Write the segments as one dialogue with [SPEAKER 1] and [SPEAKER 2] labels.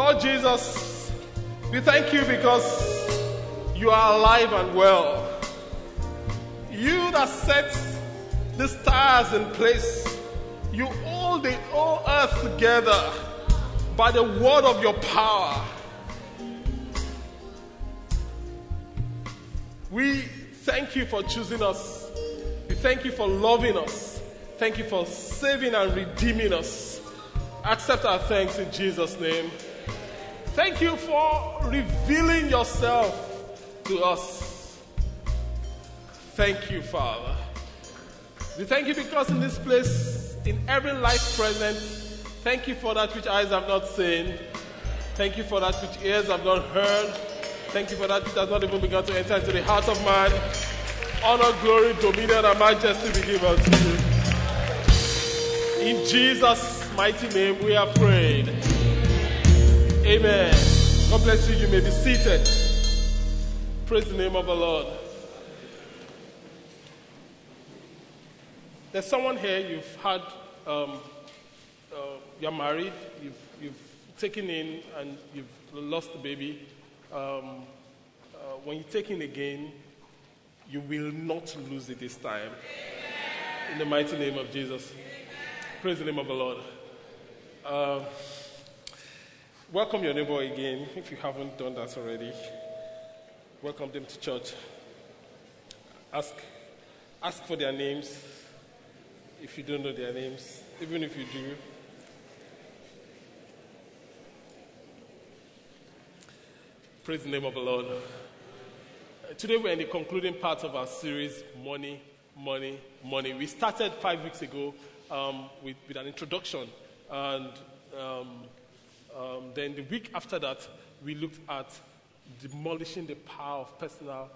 [SPEAKER 1] Lord Jesus, we thank you because you are alive and well. You that sets the stars in place, you hold the whole earth together by the word of your power. We thank you for choosing us. We thank you for loving us. Thank you for saving and redeeming us. Accept our thanks in Jesus' name. Thank you for revealing yourself to us. Thank you, Father. We thank you because in this place, in every life present, thank you for that which eyes have not seen. Thank you for that which ears have not heard. Thank you for that which has not even begun to enter into the heart of man. Honor, glory, dominion, and majesty be given to you. In Jesus' mighty name we are prayed. Amen. God bless you. You may be seated. Praise the name of the Lord. There's someone here you've had, um, uh, you're married, you've, you've taken in and you've lost the baby. Um, uh, when you take in again, you will not lose it this time. In the mighty name of Jesus. Praise the name of the Lord. Uh, welcome your neighbor again if you haven't done that already. Welcome them to church. Ask, ask for their names if you don't know their names, even if you do. Praise the name of the Lord. Uh, Today we're in the concluding part of our series, Money, Money, Money. We started five weeks ago um, with, with an introduction, and um, um, then the week after that, we looked at demolishing the power of personal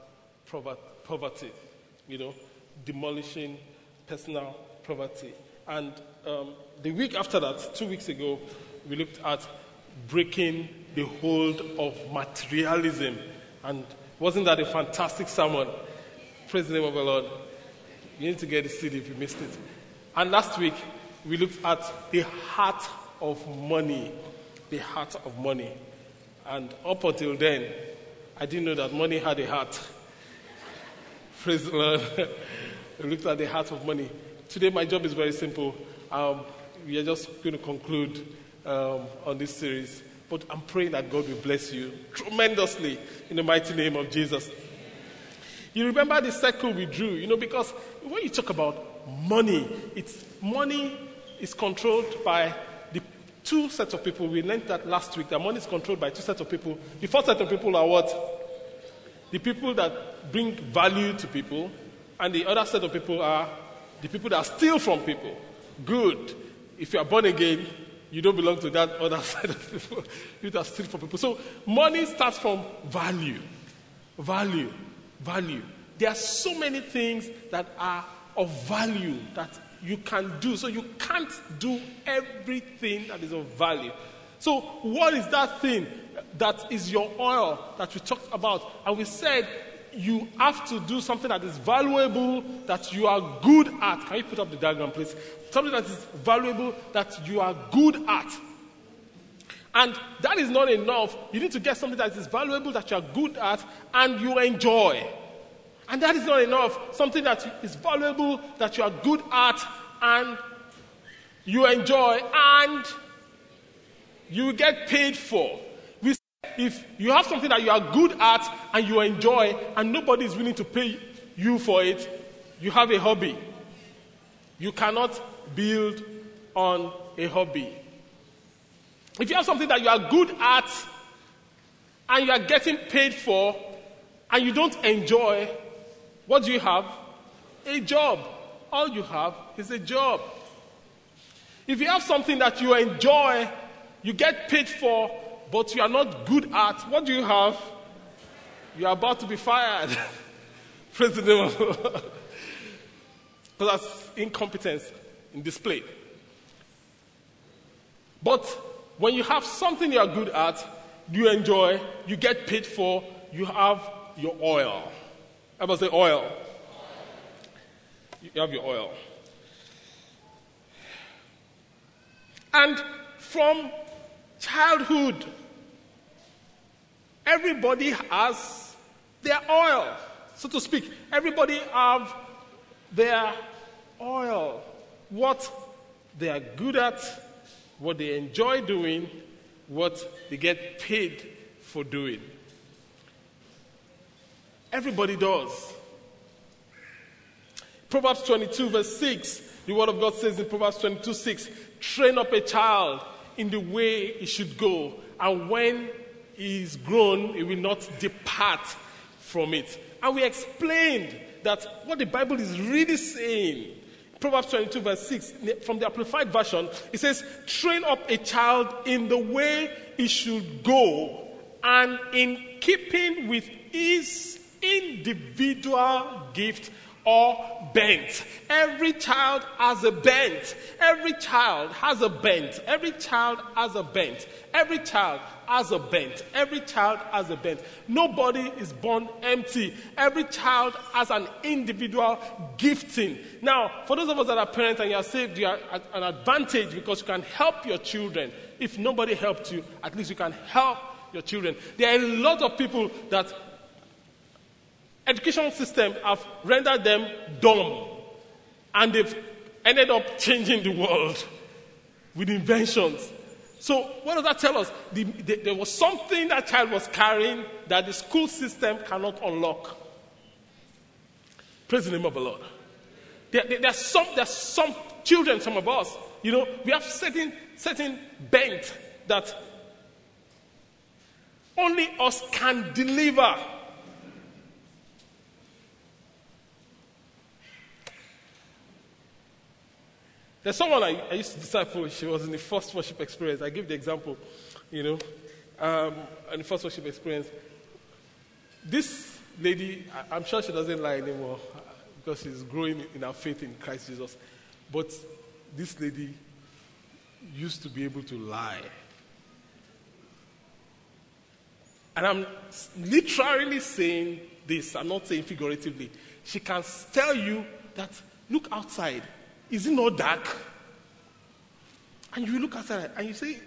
[SPEAKER 1] poverty. You know, demolishing personal poverty. And um, the week after that, two weeks ago, we looked at breaking the hold of materialism. And wasn't that a fantastic sermon? Praise the name of the Lord. You need to get the CD if you missed it. And last week, we looked at the heart of money. The heart of money. And up until then, I didn't know that money had a heart. Praise the Lord. we looked at the heart of money. Today, my job is very simple. Um, we are just going to conclude um, on this series. But I'm praying that God will bless you tremendously in the mighty name of Jesus. You remember the circle we drew, you know, because when you talk about money, it's money is controlled by two sets of people. We learned that last week that money is controlled by two sets of people. The first set of people are what? The people that bring value to people, and the other set of people are the people that steal from people. Good. If you are born again, you don't belong to that other side of people. You that steal from people. So money starts from value. Value. Value. There are so many things that are of value that you can do. So you can't do everything that is of value. So, what is that thing that is your oil that we talked about? And we said you have to do something that is valuable, that you are good at. Can you put up the diagram, please? Something that is valuable, that you are good at. And that is not enough. You need to get something that is valuable, that you are good at, and you enjoy. And that is not enough. Something that is valuable, that you are good at, and you enjoy, and you get paid for. We if you have something that you are good at and you enjoy, and nobody is willing to pay you for it, you have a hobby. You cannot build on a hobby. If you have something that you are good at and you are getting paid for and you don't enjoy, what do you have? A job. All you have is a job. If you have something that you enjoy, you get paid for, but you are not good at, what do you have? You are about to be fired. Praise the name. Because that's incompetence in display. But when you have something you are good at, you enjoy, you get paid for, you have your oil. I must say oil. You have your oil. And from childhood, Everybody has their oil, so to speak. Everybody have their oil. What they are good at, what they enjoy doing, what they get paid for doing. Everybody does. Proverbs 22, verse 6, the word of God says in Proverbs 22, 6, train up a child in the way he should go, and when he is grown, he will not depart from it. And we explained that what the Bible is really saying, Proverbs 22, verse 6, from the Amplified Version, it says, train up a child in the way he should go, and in keeping with his individual gift or bent. Every child has a bent. Every child has a bent. Every child has a bent. Every child has a bent. Every child has a bent. Nobody is born empty. Every child has an individual gifting. Now, for those of us that are parents and you are saved, you are at an advantage because you can help your children. If nobody helped you, at least you can help your children. There are a lot of people that education system have rendered them dumb and they've ended up changing the world with inventions. So, what does that tell us? The, the, there was something that child was carrying that the school system cannot unlock. Praise the name of the Lord. There, there, there's, some, there's some children, some of us, you know, we have certain, certain bent that only us can deliver. There's someone I, I, used to disciple. She was in the first worship experience. I give the example, you know, um, in the first worship experience. This lady, I, I'm sure she doesn't lie anymore because she's growing in her faith in Christ Jesus. But this lady used to be able to lie. And I'm literally saying this, I'm not saying figuratively. She can tell you that, look outside is it not dark? And you look outside and you say,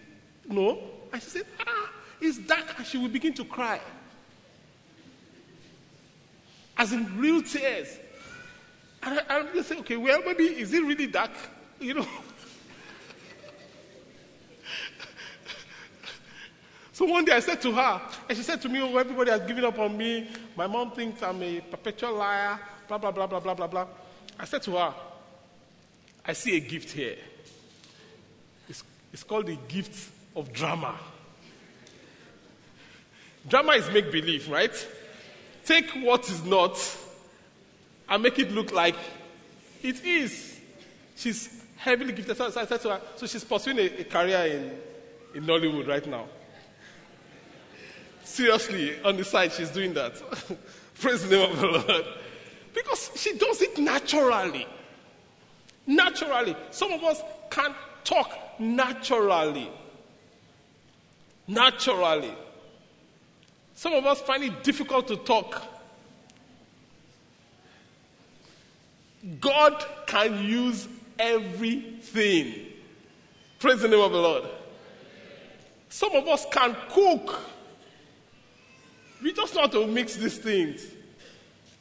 [SPEAKER 1] No. And she said, Ah, it's dark. And she will begin to cry. As in real tears. And I, am just saying, okay, well, maybe is it really dark? You know? so one day I said to her, and she said to me, Oh, everybody has given up on me. My mom thinks I'm a perpetual liar, blah, blah, blah, blah, blah, blah, blah. I said to her, I see a gift here. It's, it's called the gift of drama. Drama is make believe, right? Take what is not and make it look like it is. She's heavily gifted. So, her, so she's pursuing a, a career in, in Nollywood right now. Seriously, on the side, she's doing that. Praise the name of the Lord. Because she does it naturally. Naturally. Some of us can't talk naturally. Naturally. Some of us find it difficult to talk. God can use everything. Praise the name of the Lord. Some of us can cook. We just know how to mix these things.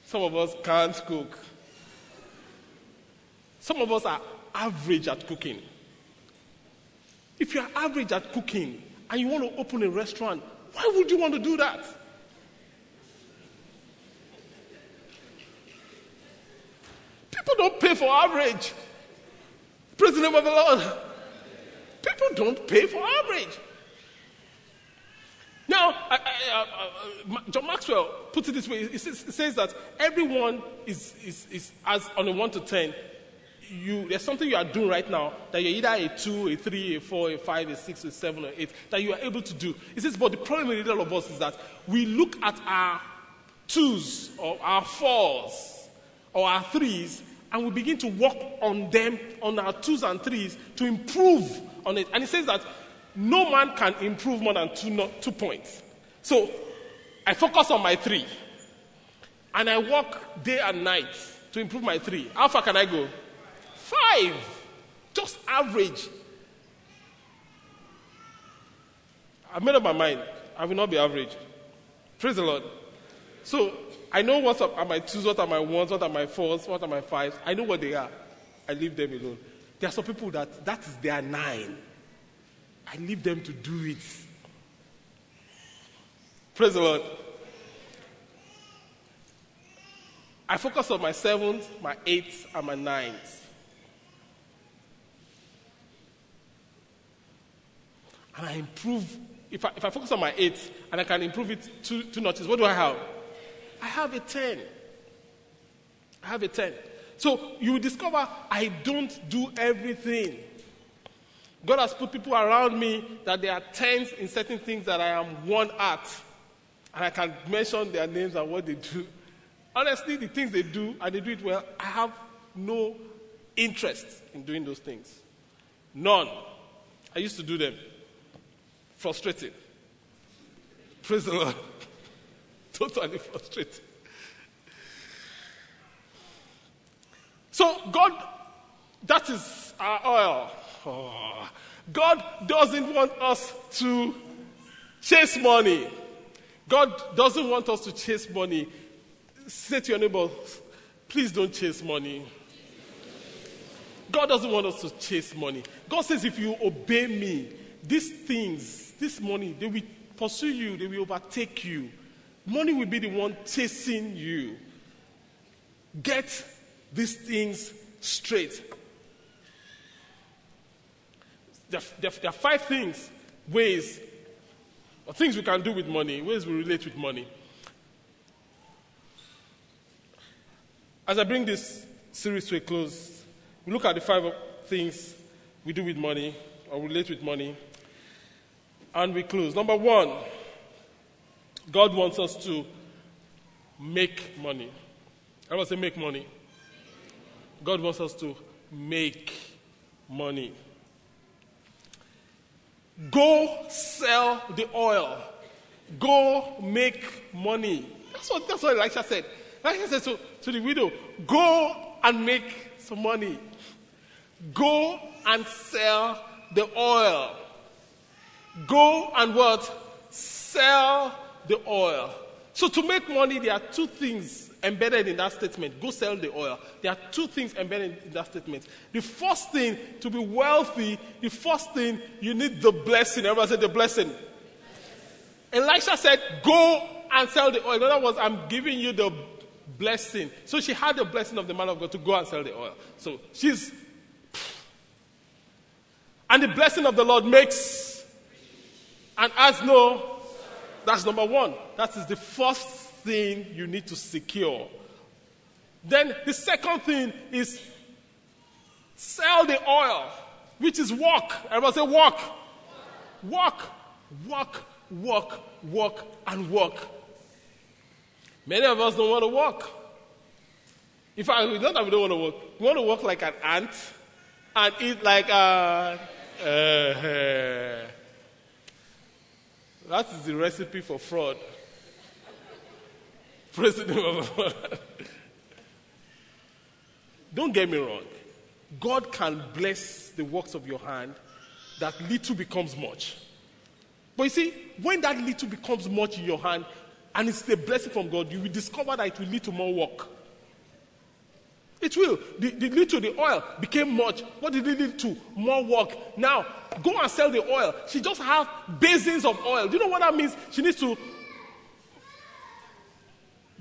[SPEAKER 1] Some of us can't cook. Some of us are average at cooking. If you're average at cooking and you want to open a restaurant, why would you want to do that? People don't pay for average. Praise the name of the Lord. People don't pay for average. Now, I, I, uh, uh, I, John Maxwell puts it this way. He says, he says that everyone is, is, is as on a 1 to 10, you, there's something you are doing right now that you're either a two, a three, a four, a five, a six, a seven, or eight that you are able to do. He says, but the problem with all of us is that we look at our twos or our fours or our threes and we begin to work on them, on our twos and threes, to improve on it. And he says that no man can improve more than two, not, two points. So I focus on my three and I work day and night to improve my three. How far can I go? Five. Just average. I made up my mind. I will not be average. Praise the Lord. So I know what are my twos, what are my ones, what are my fours, what are my fives. I know what they are. I leave them alone. There are some people that that is their nine. I leave them to do it. Praise the Lord. I focus on my sevens, my eights, and my nines. And I improve. If I, if I focus on my eight and I can improve it two, two notches, what do I have? I have a 10. I have a 10. So you discover I don't do everything. God has put people around me that they are tens in certain things that I am one at. And I can mention their names and what they do. Honestly, the things they do, and they do it well, I have no interest in doing those things. None. I used to do them. Frustrating. Praise the Lord. totally frustrated. So, God, that is our oil. Oh. God doesn't want us to chase money. God doesn't want us to chase money. Say to your neighbor, please don't chase money. God doesn't want us to chase money. God says, if you obey me, these things, this money, they will pursue you, they will overtake you. Money will be the one chasing you. Get these things straight. There, there, there, are five things, ways, or things we can do with money, ways we relate with money. As I bring this series to a close, we look at the five things we do with money or relate with money, and we close. Number one, God wants us to make money. I was say make money. God wants us to make money. Go sell the oil. Go make money. That's what, that's what Elisha said. Elisha said to, to the widow, Go and make some money. Go and sell the oil. Go and what? Sell the oil. So to make money, there are two things embedded in that statement. Go sell the oil. There are two things embedded in that statement. The first thing, to be wealthy, the first thing, you need the blessing. Everybody said the blessing. Elisha said, Go and sell the oil. In other words, I'm giving you the blessing. So she had the blessing of the man of God to go and sell the oil. So she's. And the blessing of the Lord makes and as no that's number one. That is the first thing you need to secure. Then the second thing is sell the oil, which is walk. Everybody say walk. Walk, walk, walk, walk, and walk. Many of us don't want to walk. In fact, we don't that we don't want to walk. We want to walk like an ant and eat like a. Uh, uh, that is the recipe for fraud. President of. Don't get me wrong. God can bless the works of your hand that little becomes much. But you see, when that little becomes much in your hand and it's a blessing from God, you will discover that it will lead to more work. It will. The, the little, the oil became much. What did it lead to? More work. Now, go and sell the oil. She just have basins of oil. Do you know what that means? She needs to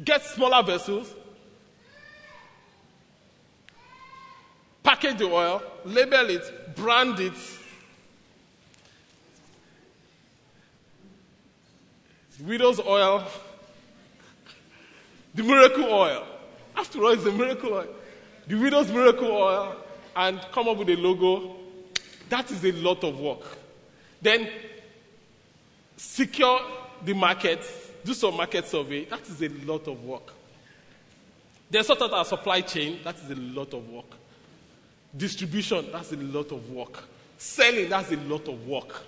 [SPEAKER 1] get smaller vessels, package the oil, label it, brand it. Widow's oil, the miracle oil. After all, it's a miracle oil the widow's miracle oil, and come up with a logo. That is a lot of work. Then secure the market, do some market survey. That is a lot of work. Then sort out our supply chain. That is a lot of work. Distribution. That's a lot of work. Selling. That's a lot of work.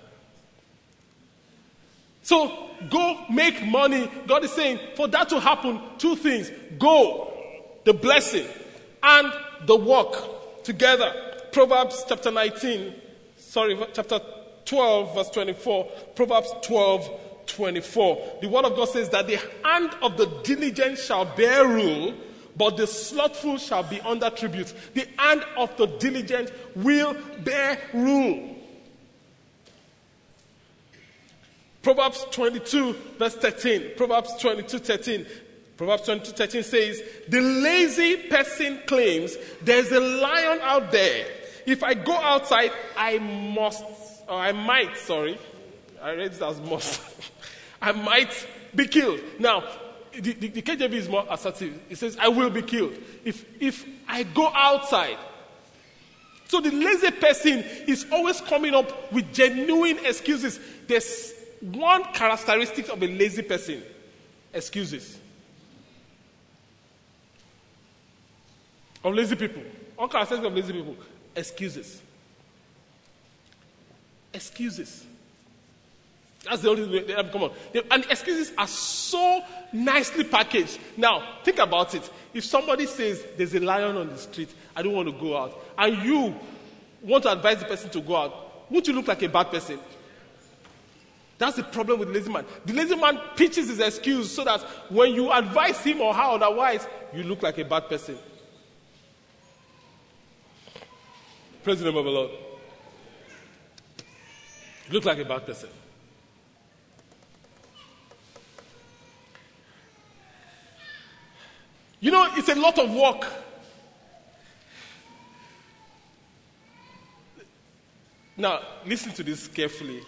[SPEAKER 1] So go make money. God is saying for that to happen, two things. Go, the blessing and the work together. Proverbs chapter 19, sorry, chapter 12, verse 24. Proverbs 12, 24. The word of God says that the hand of the diligent shall bear rule, but the slothful shall be under tribute. The hand of the diligent will bear rule. Proverbs 22, verse 13. Proverbs 22, 13. Proverbs 22, 13 says, The lazy person claims there's a lion out there. If I go outside, I must, or I might, sorry. I read it as must. I might be killed. Now, the, the, the, KJV is more assertive. It says, I will be killed. If, if I go outside. So the lazy person is always coming up with genuine excuses. There's one characteristic of a lazy person excuses. Of lazy people. All characteristic of lazy people excuses. Excuses. That's the only way they have come on. And excuses are so nicely packaged. Now, think about it. If somebody says there's a lion on the street, I don't want to go out, and you want to advise the person to go out, would you look like a bad person? That's the problem with the lazy man. The lazy man pitches his excuse so that when you advise him or her otherwise, you look like a bad person. Praise the name of the Lord. You look like a bad person. You know, it's a lot of work. Now, listen to this carefully.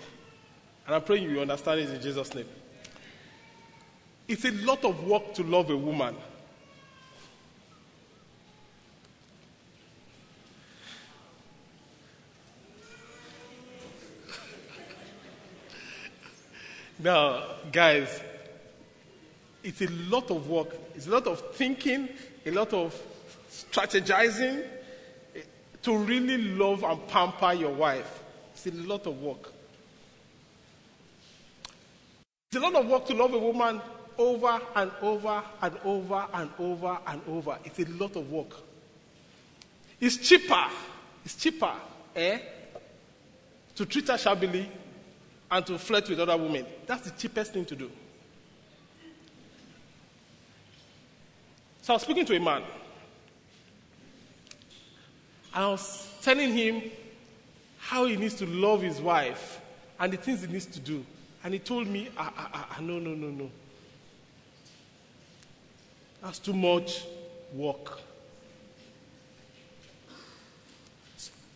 [SPEAKER 1] And I'm praying you understand it in Jesus' name. It's a lot of work to love a woman. Now, guys, it's a lot of work, it's a lot of thinking, a lot of strategizing to really love and pamper your wife. It's a lot of work. It's a lot of work to love a woman over and over and over and over and over. It's a lot of work. It's cheaper. It's cheaper, eh? To treat her shabbily and to flirt with other women. That's the cheapest thing to do. So I was speaking to a man. And I was telling him how he needs to love his wife and the things he needs to do. And he told me, ah, ah, ah, ah, no, no, no, no. That's too much work.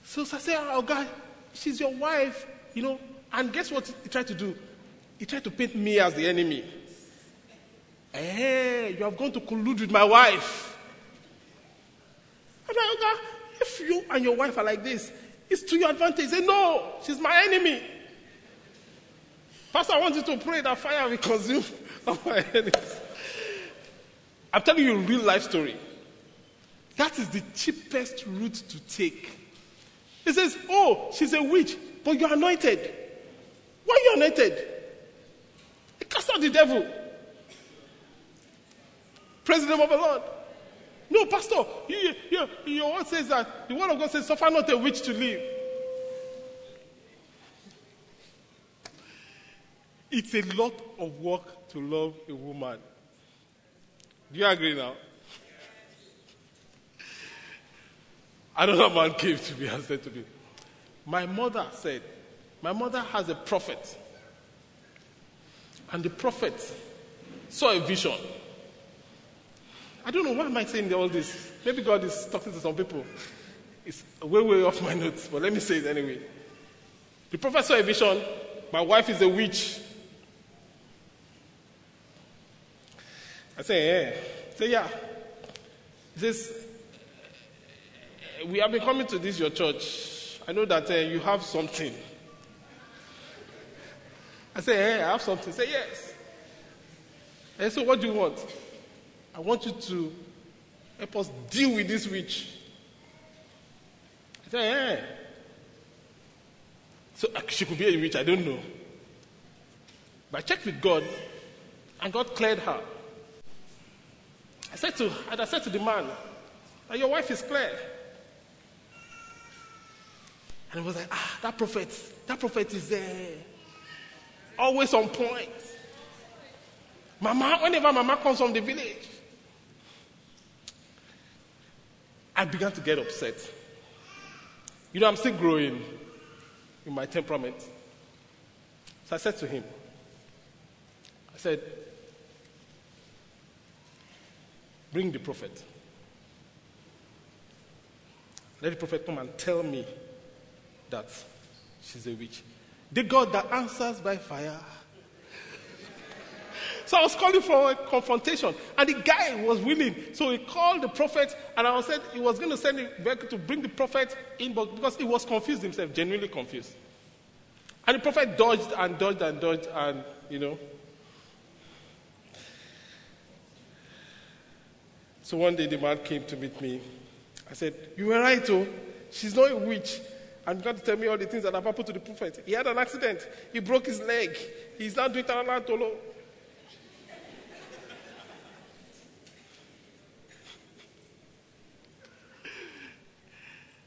[SPEAKER 1] So, I said, oh, God, she's your wife, you know. And guess what he tried to do? He tried to paint me as the enemy. Hey, you have gone to collude with my wife. I'm like, okay, if you and your wife are like this, it's to your advantage. Say, no, she's my enemy. Pastor, I want you to pray that fire will consume all my enemies. I'm telling you a real life story. That is the cheapest route to take. He says, Oh, she's a witch, but you're anointed. Why are you anointed? He cast out the devil. Praise the name of the Lord. No, Pastor, you, you, your word says that the word of God says, suffer not a witch to live. It's a lot of work to love a woman. Do you agree now? Another man came to me and said to me, My mother said, My mother has a prophet. And the prophet saw a vision I don't know why am I saying all this. Maybe God is talking to some people. It's way, way off my notes, but let me say it anyway. The prophet saw a vision. My wife is a witch. I say, yeah. Say, yeah. He says, we have been coming to this your church. I know that uh, you have something. I say, hey, I have something. Say, yes. And so what do you want? I want you to help us deal with this witch. I said, hey. So uh, she could be a witch, I don't know. But I checked with God, and God cleared her. I said to, and I said to the man, that your wife is clear. And he was like, ah, that prophet, that prophet is there. Uh, always on point. Mama, whenever Mama comes from the village, I began to get upset. You know, I'm still growing in my temperament. So I said to him, I said, bring the prophet. Let the prophet come and tell me that she's a witch. The God that answers by fire. So I was calling for a confrontation, and the guy was willing. So he called the prophet, and I said he was going to send a vehicle to bring the prophet in, but because he was confused himself, genuinely confused. And the prophet dodged and dodged and dodged, and you know. So one day the man came to meet me. I said, You were right, oh. She's not a witch. And God to tell me all the things that have happened to the prophet. He had an accident. He broke his leg. He's now doing Taranatolo.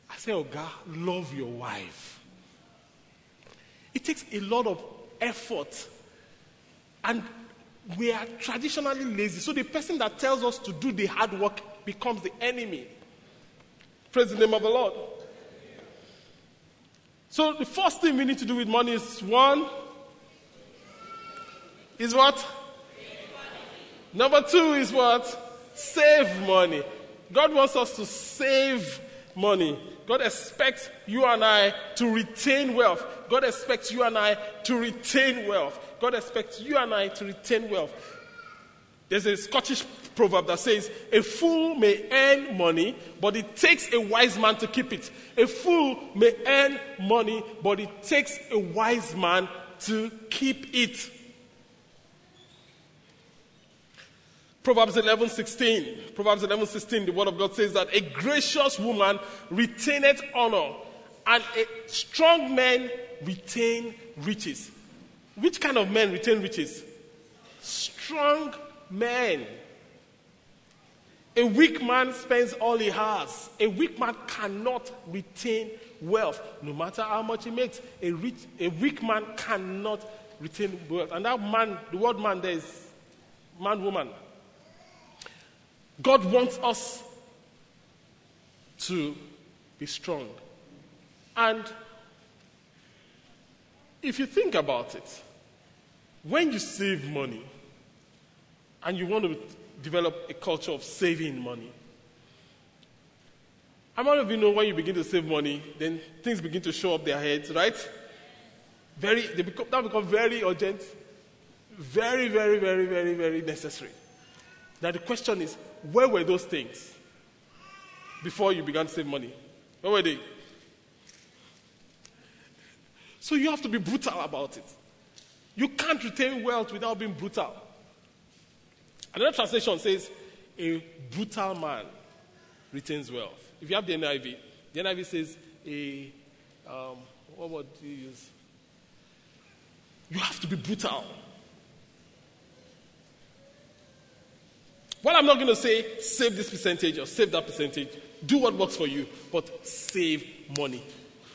[SPEAKER 1] I say, Oh God, love your wife. It takes a lot of effort. And we are traditionally lazy. So the person that tells us to do the hard work becomes the enemy. Praise the name of the Lord. So the first thing we need to do with money is one is what? Number two is what? Save money. God wants us to save money. God expects you and I to retain wealth. God expects you and I to retain wealth. God expects you and I to retain wealth. There's a Scottish proverb that says, A fool may earn money, but it takes a wise man to keep it. A fool may earn money, but it takes a wise man to keep it. Proverbs 11 16. Proverbs 11 16, the word of God says that a gracious woman retaineth honor, and a strong man retain riches. Which kind of men retain riches? Strong men. A weak man spends all he has. A weak man cannot retain wealth, no matter how much he makes. A, rich, a weak man cannot retain wealth. And that man, the word man there is man, woman. God wants us to be strong. And if you think about it, when you save money and you want to develop a culture of saving money, how many of you know when you begin to save money, then things begin to show up their heads, right? Very, they become, that become very urgent, very, very, very, very, very necessary. Now the question is, where were those things before you began to save money? Where were they? So you have to be brutal about it. You can't retain wealth without being brutal. Another translation says, a brutal man retains wealth. If you have the NIV, the NIV says, a, um, what word do you use? You have to be brutal. Well, I'm not going to say save this percentage or save that percentage. Do what works for you, but save money.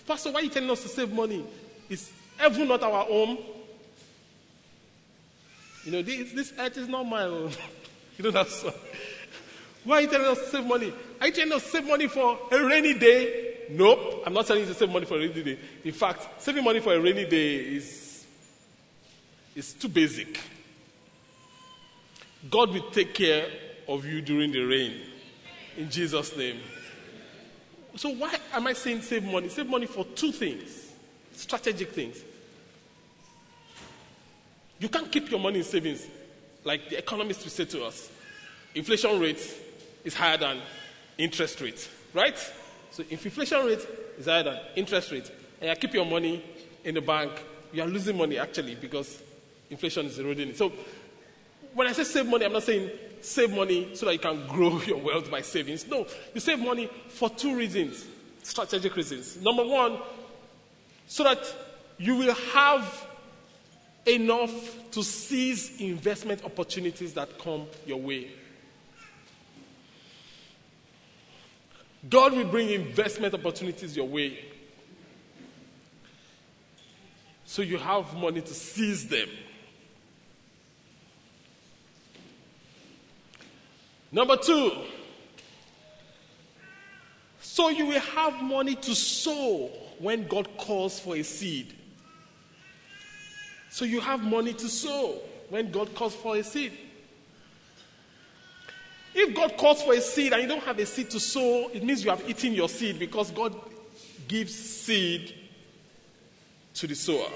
[SPEAKER 1] Pastor, why are you telling us to save money? Is heaven not our home? You know, this, this earth is not my own. Oh. you don't have son. Why are you telling us to save money? Are you telling us to save money for a rainy day? Nope. I'm not telling you to save money for a rainy day. In fact, saving money for a rainy day is, is too basic. God will take care of you during the rain. In Jesus' name. So, why am I saying save money? Save money for two things strategic things. You can't keep your money in savings like the economists will say to us. Inflation rate is higher than interest rate, right? So if inflation rate is higher than interest rate, and you keep your money in the bank, you are losing money actually because inflation is eroding it. So when I say save money, I'm not saying save money so that you can grow your wealth by savings. No, you save money for two reasons, strategic reasons. Number one, so that you will have enough to seize investment opportunities that come your way. God will bring investment opportunities your way. So you have money to seize them. Number two, so you will have money to sow when God calls for a seed. So you have money to sow when God calls for a seed. If God calls for a seed and you don't have a seed to sow, it means you have eaten your seed because God gives seed to the sower.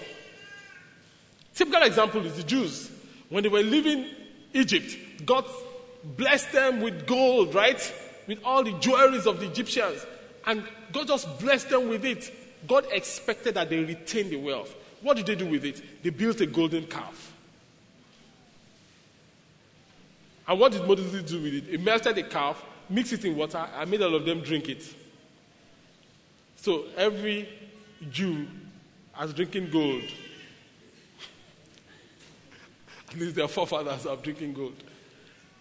[SPEAKER 1] Typical example is the Jews. When they were leaving Egypt, God blessed them with gold, right? With all the jewelries of the Egyptians. And God just blessed them with it. God expected that they retain the wealth. What did they do with it? They built a golden calf. And what did Moses do with it? He melted the calf, mixed it in water, and made all of them drink it. So every Jew is drinking gold. At least their forefathers are drinking gold.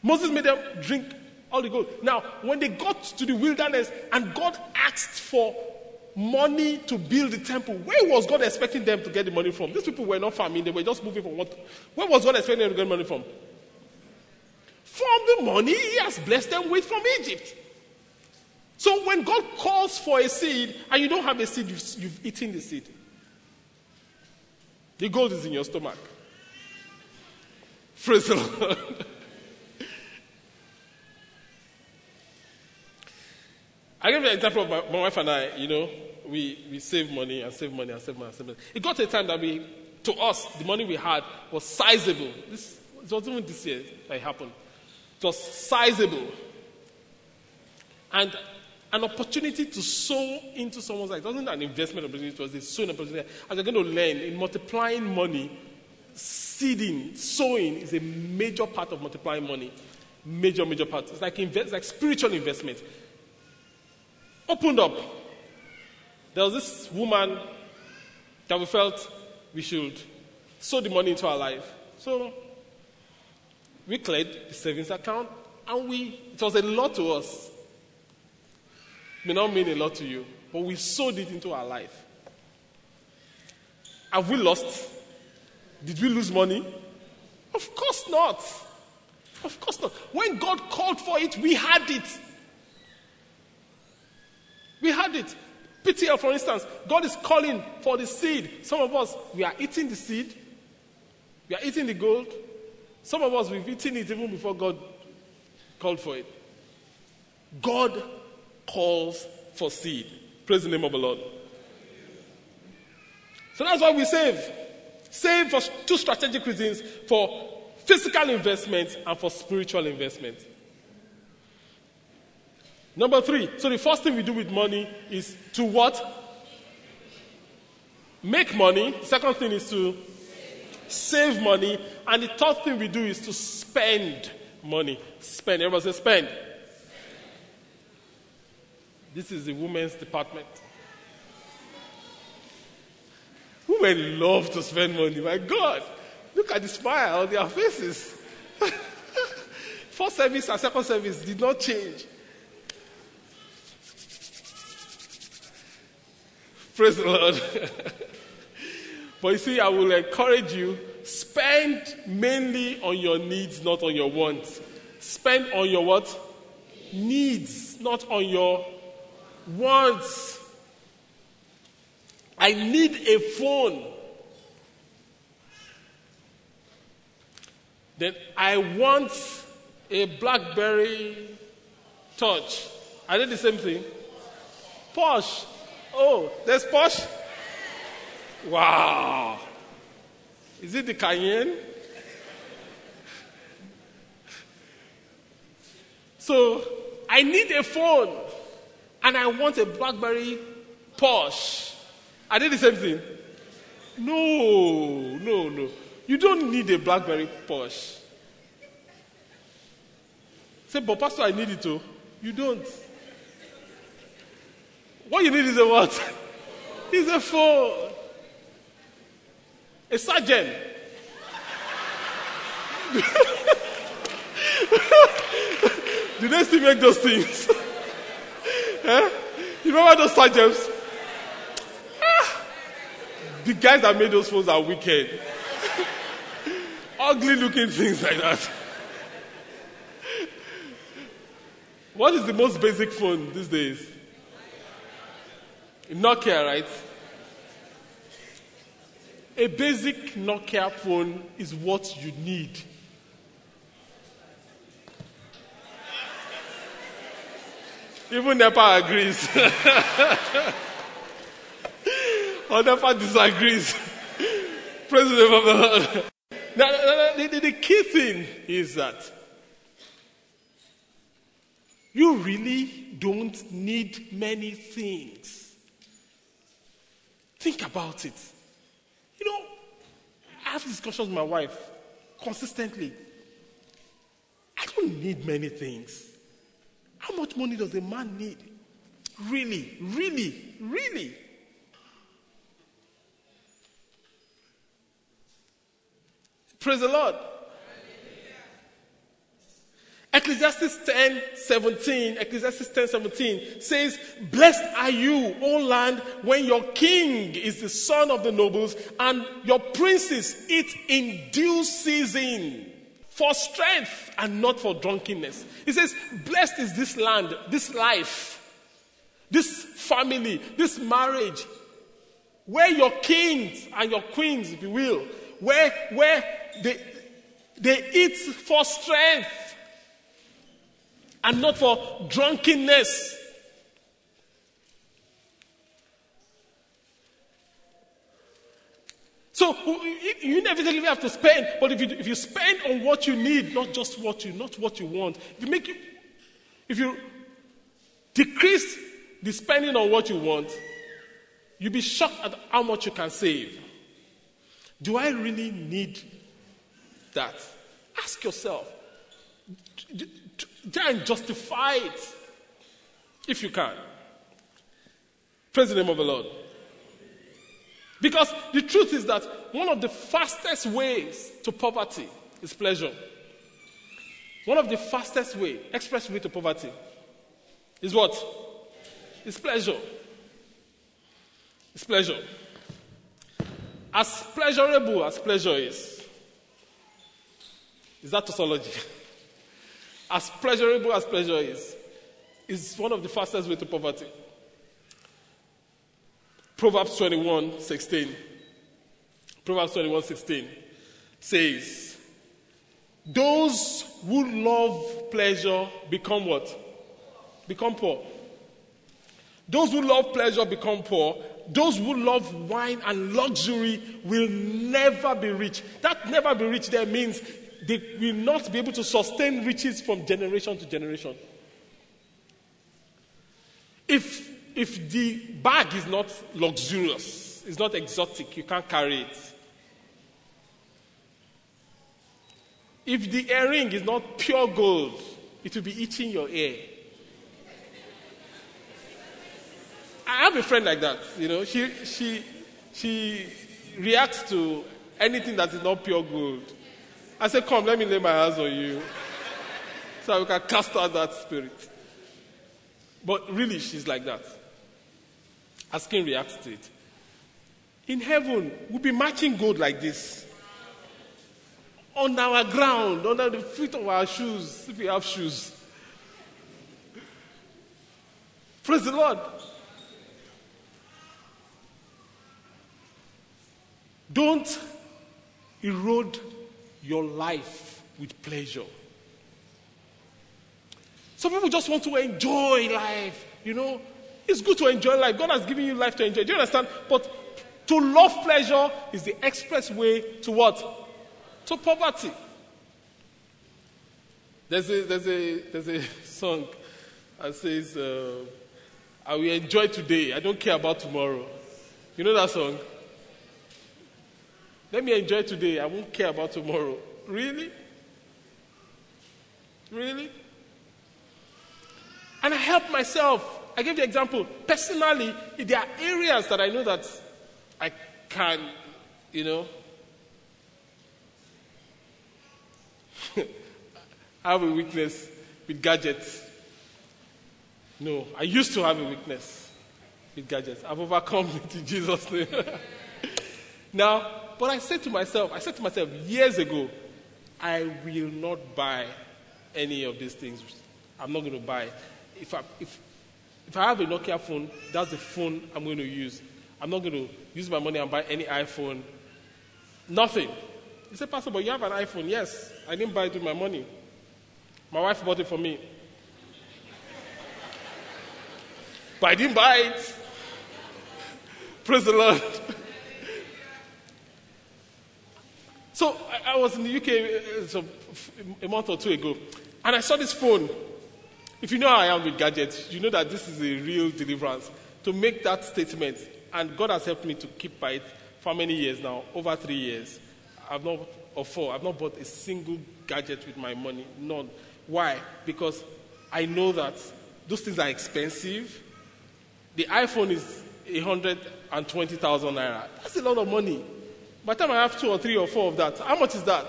[SPEAKER 1] Moses made them drink all the gold. Now, when they got to the wilderness and God asked for money to build the temple, where was God expecting them to get the money from? These people were not farming, they were just moving from what? Where was God expecting them to get money from? From the money He has blessed them with from Egypt. So when God calls for a seed and you don't have a seed, you've, you've eaten the seed. The gold is in your stomach. Praise. I give you an example of my, my, wife and I, you know, we, we save money and save money and save money and save money. It got to a time that we, to us, the money we had was sizable. This, it wasn't even this year that it happened. It was sizable. And an opportunity to sow into someone's life. It wasn't an investment opportunity, it was a sowing opportunity. As you're going to learn in multiplying money, seeding, sowing is a major part of multiplying money. Major, major part. It's like, invest, like spiritual investment opened up. There was this woman that we felt we should sow the money into our life. So we cleared the savings account and we, it was a lot to us. It may not mean a lot to you, but we sowed it into our life. Have we lost? Did we lose money? Of course not. Of course not. When God called for it, we had it. We had it. PTL, for instance, God is calling for the seed. Some of us, we are eating the seed. We are eating the gold. Some of us, we've eaten it even before God called for it. God calls for seed. Praise the name of the Lord. So that's why we save. Save for two strategic reasons for physical investment and for spiritual investment. Number three. So the first thing we do with money is to what? Make money. Second thing is to save money. And the third thing we do is to spend money. Spend. Everybody say spend. This is the women's department. Women love to spend money. My God. Look at the smile on their faces. First service and second service did not change. Praise the Lord. but you see, I will encourage you spend mainly on your needs, not on your wants. Spend on your what? Needs, not on your wants. I need a phone. Then I want a Blackberry Touch. I did the same thing. Porsche. Oh, there's Porsche? Wow. Is it the Cayenne? So I need a phone and I want a Blackberry Porsche. I did the same thing. No, no, no. You don't need a Blackberry Porsche. Say, but Pastor, I need it too. You don't. What you need is a what? Is a phone. A Sagem. Do they still make those things? eh? You remember those Sagems? Ah, the guys that made those phones are wicked. Ugly looking things like that. What is the most basic phone these days? Nokia, right? A basic Nokia phone is what you need. Even NEPA agrees. or NEPA disagrees. Name of the Lord. Now, the, the, the key thing is that you really don't need many things. Think about it. You know, I have discussions with my wife consistently. I don't need many things. How much money does a man need? Really, really, really? Praise the Lord. Ecclesiastes 10 17, Ecclesiastes 10 17 says, Blessed are you, O land, when your king is the son of the nobles and your princes eat in due season for strength and not for drunkenness. He says, Blessed is this land, this life, this family, this marriage, where your kings and your queens, if you will, where, where they, they eat for strength and not for drunkenness. So you inevitably have to spend, but if you, if you spend on what you need, not just what you, not what you want, if you make if you decrease the spending on what you want, you'll be shocked at how much you can save. Do I really need that? Ask yourself. And justify it if you can. Praise the name of the Lord. Because the truth is that one of the fastest ways to poverty is pleasure. One of the fastest way, express way to poverty, is what? It's pleasure. It's pleasure. As pleasurable as pleasure is, is that tautology? as pleasurable as pleasure is, is one of the fastest way to poverty. Proverbs 21 16. Proverbs 21 16 says, Those who love pleasure become what? Become poor. Those who love pleasure become poor. Those who love wine and luxury will never be rich. That never be rich there means they will not be able to sustain riches from generation to generation. If, if the bag is not luxurious, it's not exotic, you can't carry it. If the earring is not pure gold, it will be itching your ear. I have a friend like that, you know. She, she, she reacts to anything that is not pure gold. I said, Come, let me lay my hands on you so we can cast out that spirit. But really, she's like that. Her skin reacts to it. In heaven, we'll be matching gold like this. On our ground, under the feet of our shoes, if we have shoes. Praise the Lord. Don't erode your life with pleasure. Some people just want to enjoy life, you know. It's good to enjoy life. God has given you life to enjoy. Do you understand? But to love pleasure is the express way to what? To poverty. There's a, there's a, there's a song that says, uh, I will enjoy today. I don't care about tomorrow. You know that song? Let me enjoy today. I won't care about tomorrow. Really? Really? And I help myself. I give the example. Personally, there are areas that I know that I can, you know, I have a weakness with gadgets. No, I used to have a weakness with gadgets. I've overcome it in Jesus' name. Now, but I said to myself, I said to myself years ago, I will not buy any of these things. I'm not going to buy. If I, if, if I have a Nokia phone, that's the phone I'm going to use. I'm not going to use my money and buy any iPhone. Nothing. He said, Pastor, but you have an iPhone. Yes, I didn't buy it with my money. My wife bought it for me. but I didn't buy it. Praise the Lord. so I, was in the UK uh, so, a month or two ago, and I saw this phone. If you know how I am with gadgets, you know that this is a real deliverance. To make that statement, and God has helped me to keep by it for many years now, over three years. I've not, or four, I've not bought a single gadget with my money. None. Why? Because I know that those things are expensive. The iPhone is 120,000 naira. That's a lot of money. By the time I have two or three or four of that, how much is that?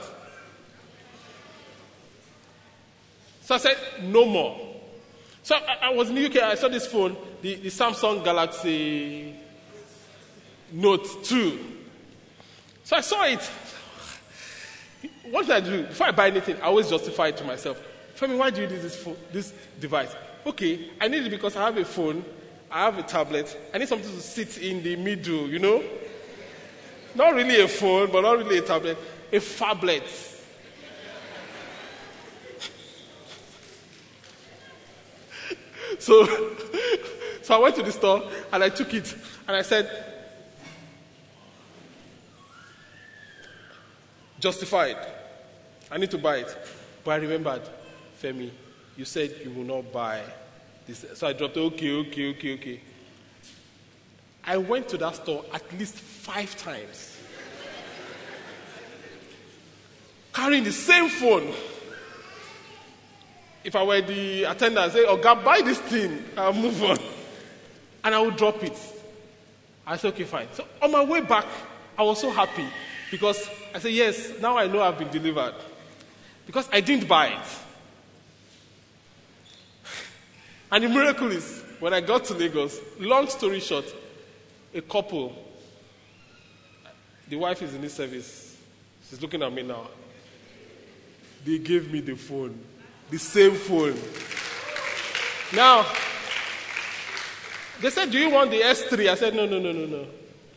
[SPEAKER 1] So I said, no more. So I, I was in the UK, I saw this phone, the, the Samsung Galaxy Note 2. So I saw it. What should I do? Before I buy anything, I always justify it to myself. Femi, why do you need this, phone, this device? Okay, I need it because I have a phone I have a tablet. I need something to sit in the middle, you know? Not really a phone, but not really a tablet. A phablet. so, so I went to the store and I took it and I said, justified. I need to buy it. But I remembered, Femi, you said you will not buy this. so I dropped, okay, okay, okay, okay. I went to that store at least five times. carrying the same phone. If I were the attendant, I'd say, Oh, God, buy this thing. I'll move on. And I would drop it. I said, Okay, fine. So on my way back, I was so happy because I said, Yes, now I know I've been delivered. Because I didn't buy it. And the miracle is, when I got to Lagos, long story short, a couple, the wife is in this service. She's looking at me now. They gave me the phone, the same phone. Now, they said, Do you want the S3? I said, No, no, no, no, no.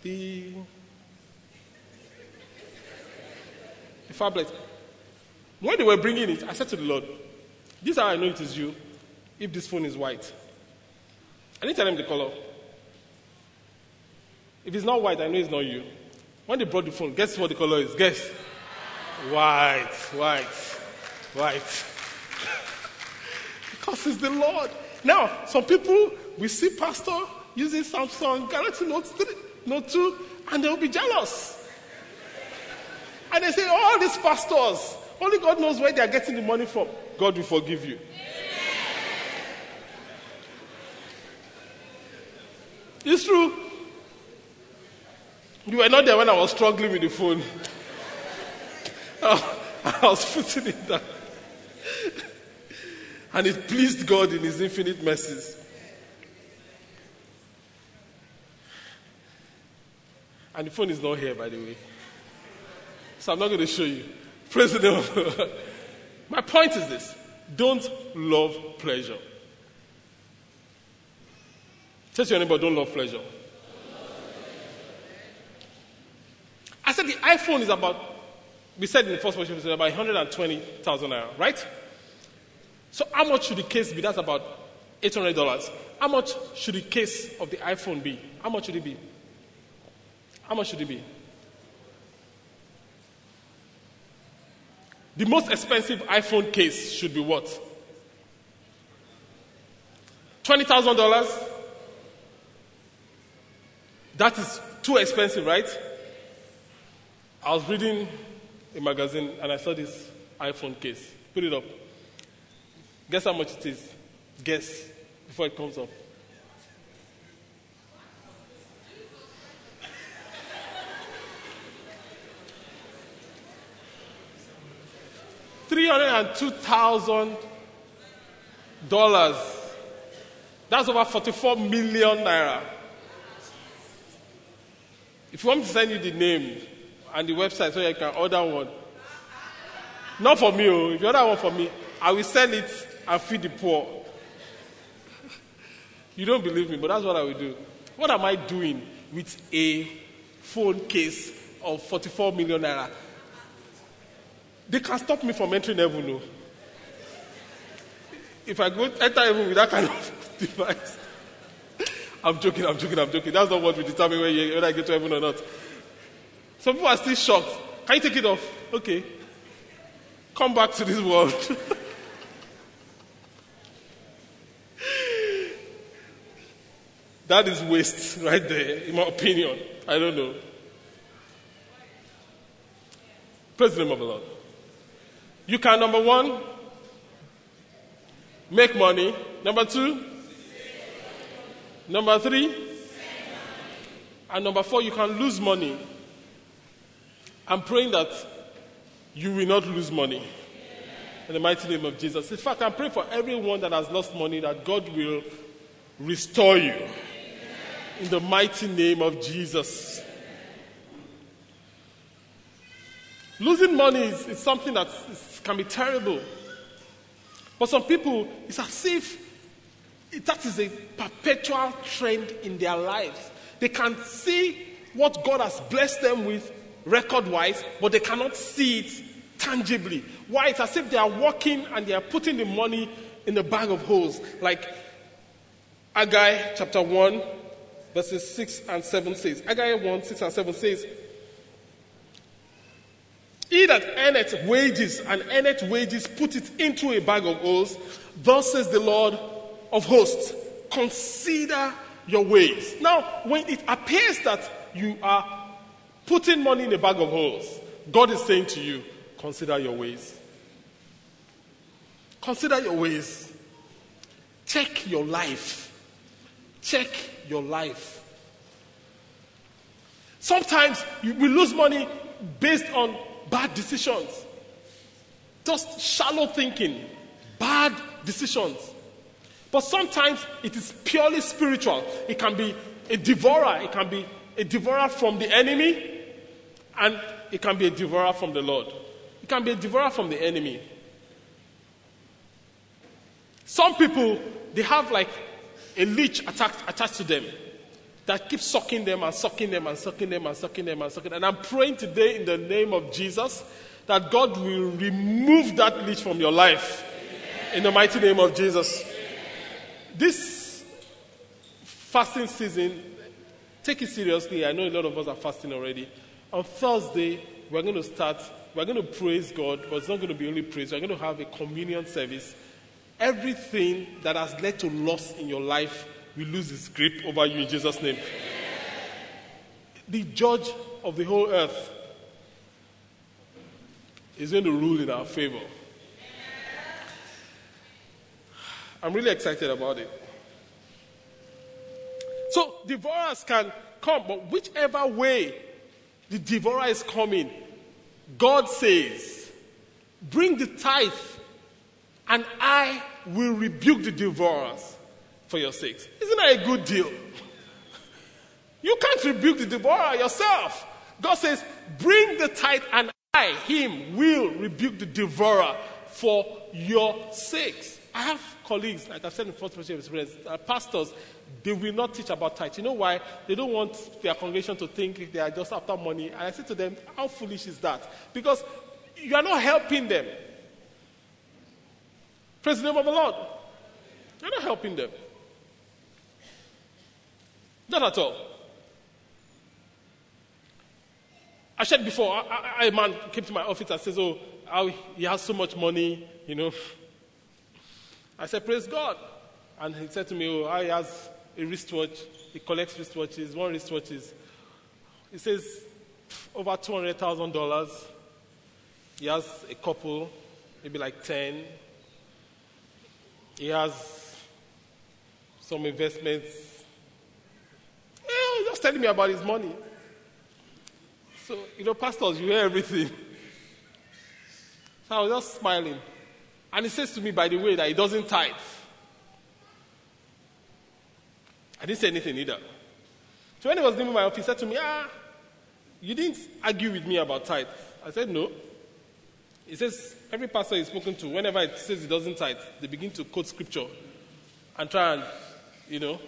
[SPEAKER 1] The, the phablet. When they were bringing it, I said to the Lord, This is how I know it is you if this phone is white. I didn't tell them the color. If it's not white, I know it's not you. When they brought the phone, guess what the color is? Guess. White, white, white. because it's the Lord. Now, some people, we see pastor using Samsung Galaxy Note 3, Note 2, and they'll be jealous. And they say, all these pastors, only God knows where they are getting the money from. God will forgive you. It's true. You were not there when I was struggling with the phone. I was putting it down. And it pleased God in His infinite mercies. And the phone is not here, by the way. So I'm not going to show you. Praise the Lord. My point is this don't love pleasure. To your neighbor, don't love pleasure. I said the iPhone is about, we said in the first version, it's about 120,000 naira, right? So how much should the case be? That's about $800. How much should the case of the iPhone be? How much should it be? How much should it be? The most expensive iPhone case should be what? $20,000? That is too expensive, right? I was reading a magazine and I saw this iPhone case. Put it up. Guess how much it is? Guess before it comes up. Three hundred and two thousand dollars. That's over forty-four million naira. If you want me to send you the name and the website so you can order one, not for me, oh, if you order one for me, I will sell it and feed the poor. You don't believe me, but that's what I will do. What am I doing with a phone case of 44 million naira? They can stop me from entering heaven, no. If I go enter heaven with that kind of device, I'm joking, I'm joking, I'm joking. That's not what will determine whether I get to heaven or not. Some people are still shocked. Can you take it off? Okay. Come back to this world. that is waste right there, in my opinion. I don't know. Praise the name of the Lord. You can, number one, make money. Number two, number three, and number four, you can lose money. I'm praying that you will not lose money. In the mighty name of Jesus. In fact, I'm praying for everyone that has lost money that God will restore you. In the mighty name of Jesus. Losing money is, is something that can be terrible. But some people, it's as if that is a perpetual trend in their lives. They can see what God has blessed them with record wise, but they cannot see it tangibly. Why? It's as if they are walking and they are putting the money in a bag of holes. Like Haggai chapter 1, verses 6 and 7 says. Haggai 1, 6 and 7 says, he that earneth wages and earneth wages put it into a bag of holes. Thus says the Lord of hosts, consider your ways. Now, when it appears that you are putting money in a bag of holes, God is saying to you, consider your ways. Consider your ways. Check your life. Check your life. Sometimes we lose money based on bad decisions. Just shallow thinking, bad decisions. But sometimes it is purely spiritual. It can be a devourer, it can be a devourer from the enemy, and it can be a devourer from the Lord. It can be a devourer from the enemy. Some people, they have like a leech attached, attached to them that keeps sucking them and sucking them and sucking them and sucking them and sucking them. And I'm praying today in the name of Jesus that God will remove that leech from your life. In the mighty name of Jesus. This fasting season, take it seriously. I know a lot of us are fasting already. On Thursday, we're going to start, we're going to praise God, but it's not going to be only praise. We're going to have a communion service. Everything that has led to loss in your life will lose its grip over you in Jesus' name. The judge of the whole earth is going to rule in our favor. I'm really excited about it. So, divorce can come, but whichever way the devourer is coming, God says, Bring the tithe, and I will rebuke the devourers for your sakes. Isn't that a good deal? You can't rebuke the devourer yourself. God says, Bring the tithe, and I, Him, will rebuke the devourer for your sakes. I have colleagues, like I said in first person experience, uh, pastors, they will not teach about tithe. You know why? They don't want their congregation to think they are just after money. And I say to them, How foolish is that? Because you are not helping them. Praise the name of the Lord. You're not helping them. Not at all. I said before, I, I, a man came to my office and says, Oh, how he has so much money, you know. I said, Praise God. And he said to me, Oh, he has a wristwatch. He collects wristwatches, one wristwatch is, he says, over $200,000. He has a couple, maybe like 10. He has some investments he was just telling me about his money. So, you know, pastors, you hear everything. So I was just smiling. And he says to me, by the way, that he doesn't tithe. I didn't say anything either. So when he was leaving my office, he said to me, ah, You didn't argue with me about tithe. I said, No. He says, Every pastor he's spoken to, whenever it says he doesn't tithe, they begin to quote scripture and try and, you know,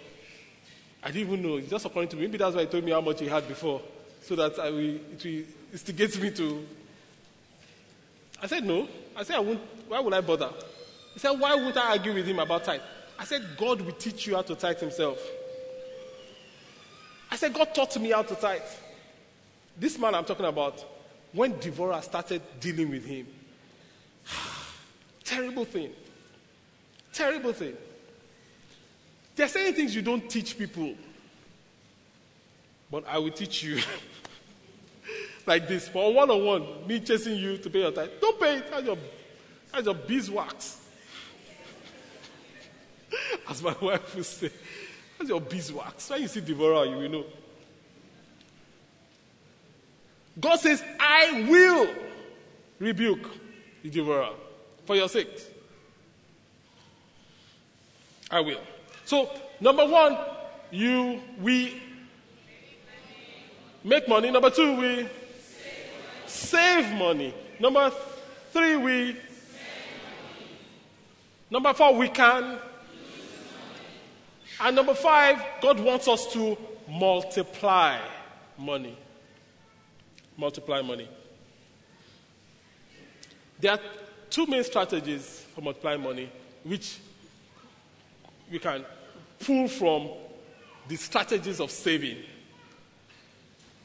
[SPEAKER 1] I didn't even know. It's just according to me. Maybe that's why he told me how much he had before, so that I will, it will instigate me to. I said, No. I said, I won't. Why would I bother? He said, Why would I argue with him about tithe? I said, God will teach you how to tithe himself. I said, God taught me how to tithe. This man I'm talking about, when devourer started dealing with him, terrible thing. Terrible thing. There are certain things you don't teach people, but I will teach you. like this, for one on one, me chasing you to pay your tithe. Don't pay it. That's your, that's your beeswax. As my wife would say, that's your beeswax. When you see devourer, you will know. God says, I will rebuke the devourer for your sake. I will. So, number one, you, we make money. Number two, we save money. Number three, we. Number four, we can. And number five, God wants us to multiply money multiply money. There are two main strategies for multiplying money, which we can pull from the strategies of saving.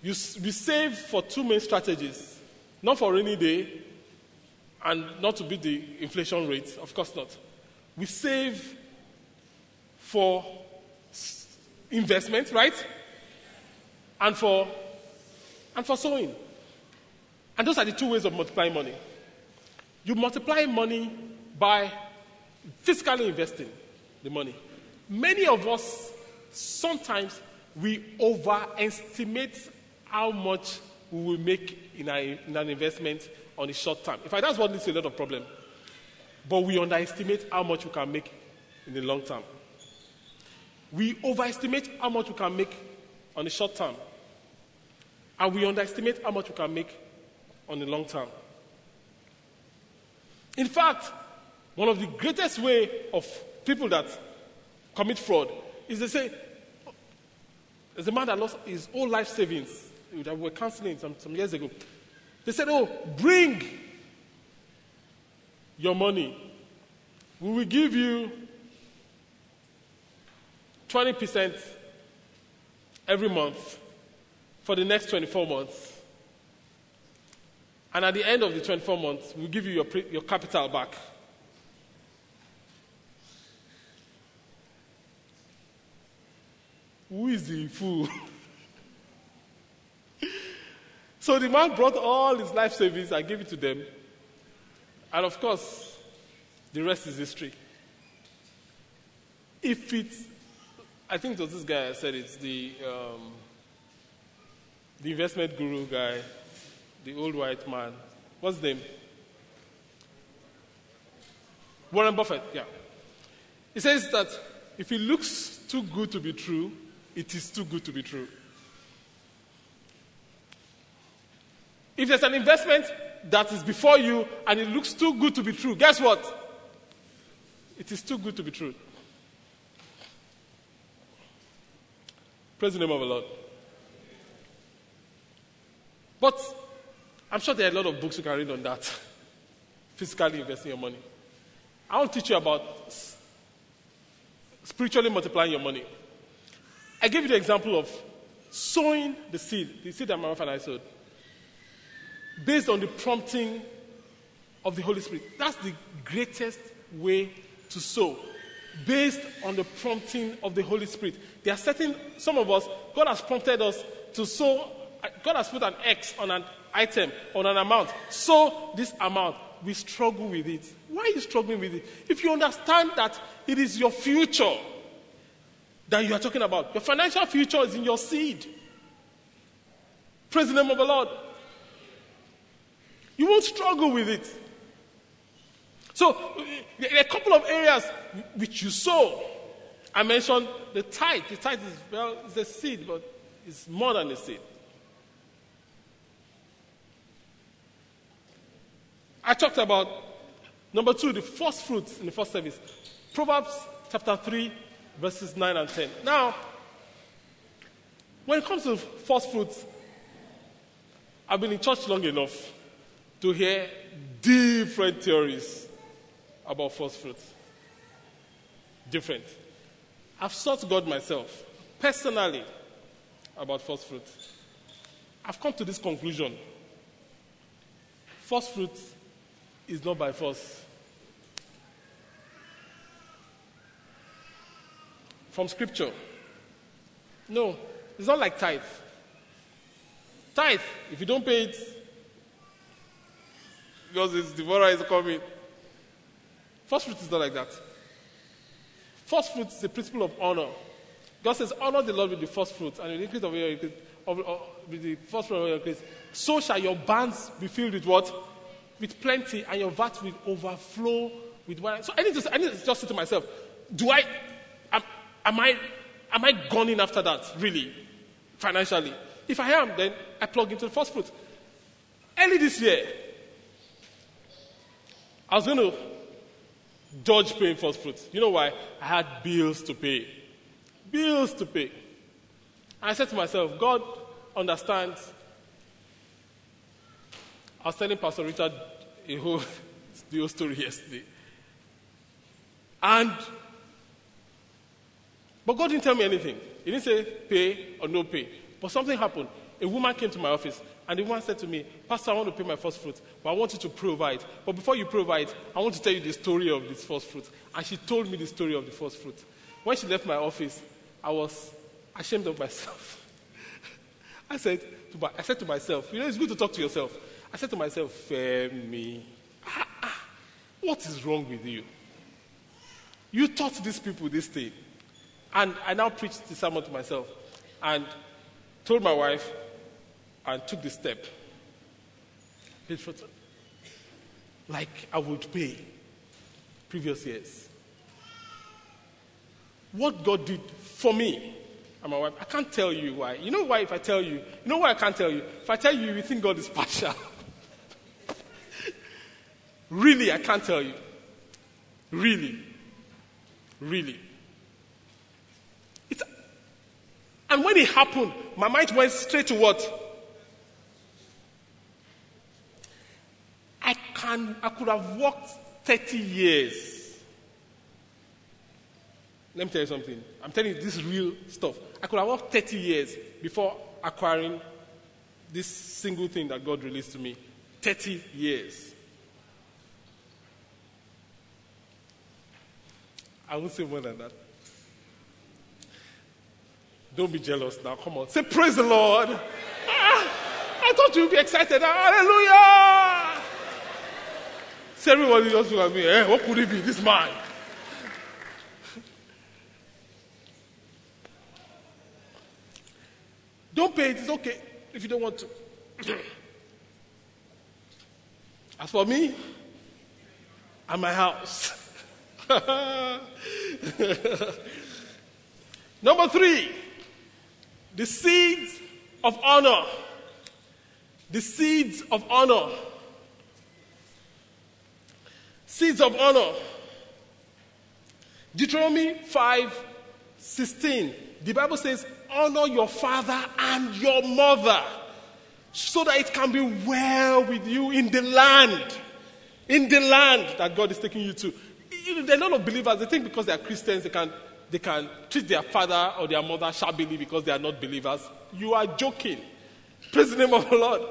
[SPEAKER 1] You, we save for two main strategies not for rainy day and not to beat the inflation rate, of course not. We save for investment, right? And for and for sowing. And those are the two ways of multiplying money. You multiply money by physically investing the money. Many of us, sometimes, we overestimate how much we will make in, our, in an investment on the short term. In fact, that's what leads to a lot of problem. But we underestimate how much we can make in the long term. We overestimate how much we can make on the short term. And we underestimate how much we can make on the long term. In fact, one of the greatest way of people that commit fraud is they say, there's a man that lost his whole life savings that we were counseling some, some years ago. They said, Oh, bring your money. We will give you 20% every month for the next 24 months. And at the end of the 24 months, we'll give you your, pre- your capital back. Who is the fool? so the man brought all his life savings and gave it to them. And of course, the rest is history. If it's, I think it was this guy I said it's the. Um, the investment guru guy, the old white man. What's his name? Warren Buffett, yeah. He says that if it looks too good to be true, it is too good to be true. If there's an investment that is before you and it looks too good to be true, guess what? It is too good to be true. Praise the name of the Lord. But I'm sure there are a lot of books you can read on that. Physically investing your money. I want to teach you about spiritually multiplying your money. I gave you the example of sowing the seed, the seed that my wife and I sowed, based on the prompting of the Holy Spirit. That's the greatest way to sow, based on the prompting of the Holy Spirit. There are certain, some of us, God has prompted us to sow God has put an X on an item, on an amount. So this amount, we struggle with it. Why are you struggling with it? If you understand that it is your future that you are talking about, your financial future is in your seed. Praise the name of the Lord. You won't struggle with it. So, a couple of areas which you sow. I mentioned the tithe. The tithe is, well, it's a seed, but it's more than a seed. I talked about number two, the first fruits in the first service. Proverbs chapter 3, verses 9 and 10. Now, when it comes to first fruits, I've been in church long enough to hear different theories about first fruits. Different. I've sought God myself, personally, about first fruits. I've come to this conclusion. First fruits is not by force. From scripture. No, it's not like tithe. Tithe, if you don't pay it, because it's devourer is coming. First fruit is not like that. First fruit is the principle of honor. God says, honor the Lord with the first fruit, and with the increase of your increase, of, of, with the first fruit of your increase. So shall your barns be filled with what? With plenty, and your vat will overflow with wine. So I need to, I need to just say to myself, do I, am, am I, am I gunning after that, really, financially? If I am, then I plug into the first fruit. Early this year, I was going to dodge paying first fruits. You know why? I had bills to pay. Bills to pay. I said to myself, God understands. I was telling Pastor Richard a whole bill story yesterday. And, but God didn't tell me anything. He didn't say pay or no pay. But something happened. A woman came to my office and the woman said to me, Pastor, I want to pay my first fruit, but I want you to provide. But before you provide, I want to tell you the story of this first fruit. And she told me the story of the first fruit. When she left my office, I was ashamed of myself. I said, to my, I said to myself, you know, it's good to talk to yourself. I said to myself, Femi, ah, ah, what is wrong with you? You taught these people this thing. And I now preached the sermon to myself and told my wife and took the step. Like I would pay previous years. What God did for me and my wife, I can't tell you why. You know why if I tell you? You know why I can't tell you? If I tell you, you think God is partial. really, I can't tell you. Really. Really. It's, and when it happened, my mind went straight to what? I can I could have worked 30 years let me tell you something. I'm telling you this real stuff. I could have worked 30 years before acquiring this single thing that God released to me. 30 years. I won't say more than that. Don't be jealous now. Come on. Say, Praise the Lord. Ah, I thought you'd be excited. Hallelujah. Say, everybody just look at me. Eh, what could it be? This man. Don't pay it, it's okay if you don't want to. As for me and my house. Number three, the seeds of honor. The seeds of honor. Seeds of honor. Deuteronomy 5 16. The Bible says, honor your father and your mother so that it can be well with you in the land. In the land that God is taking you to. There are a lot of believers, they think because they are Christians, they can, they can treat their father or their mother shabbily because they are not believers. You are joking. Praise the name of the Lord.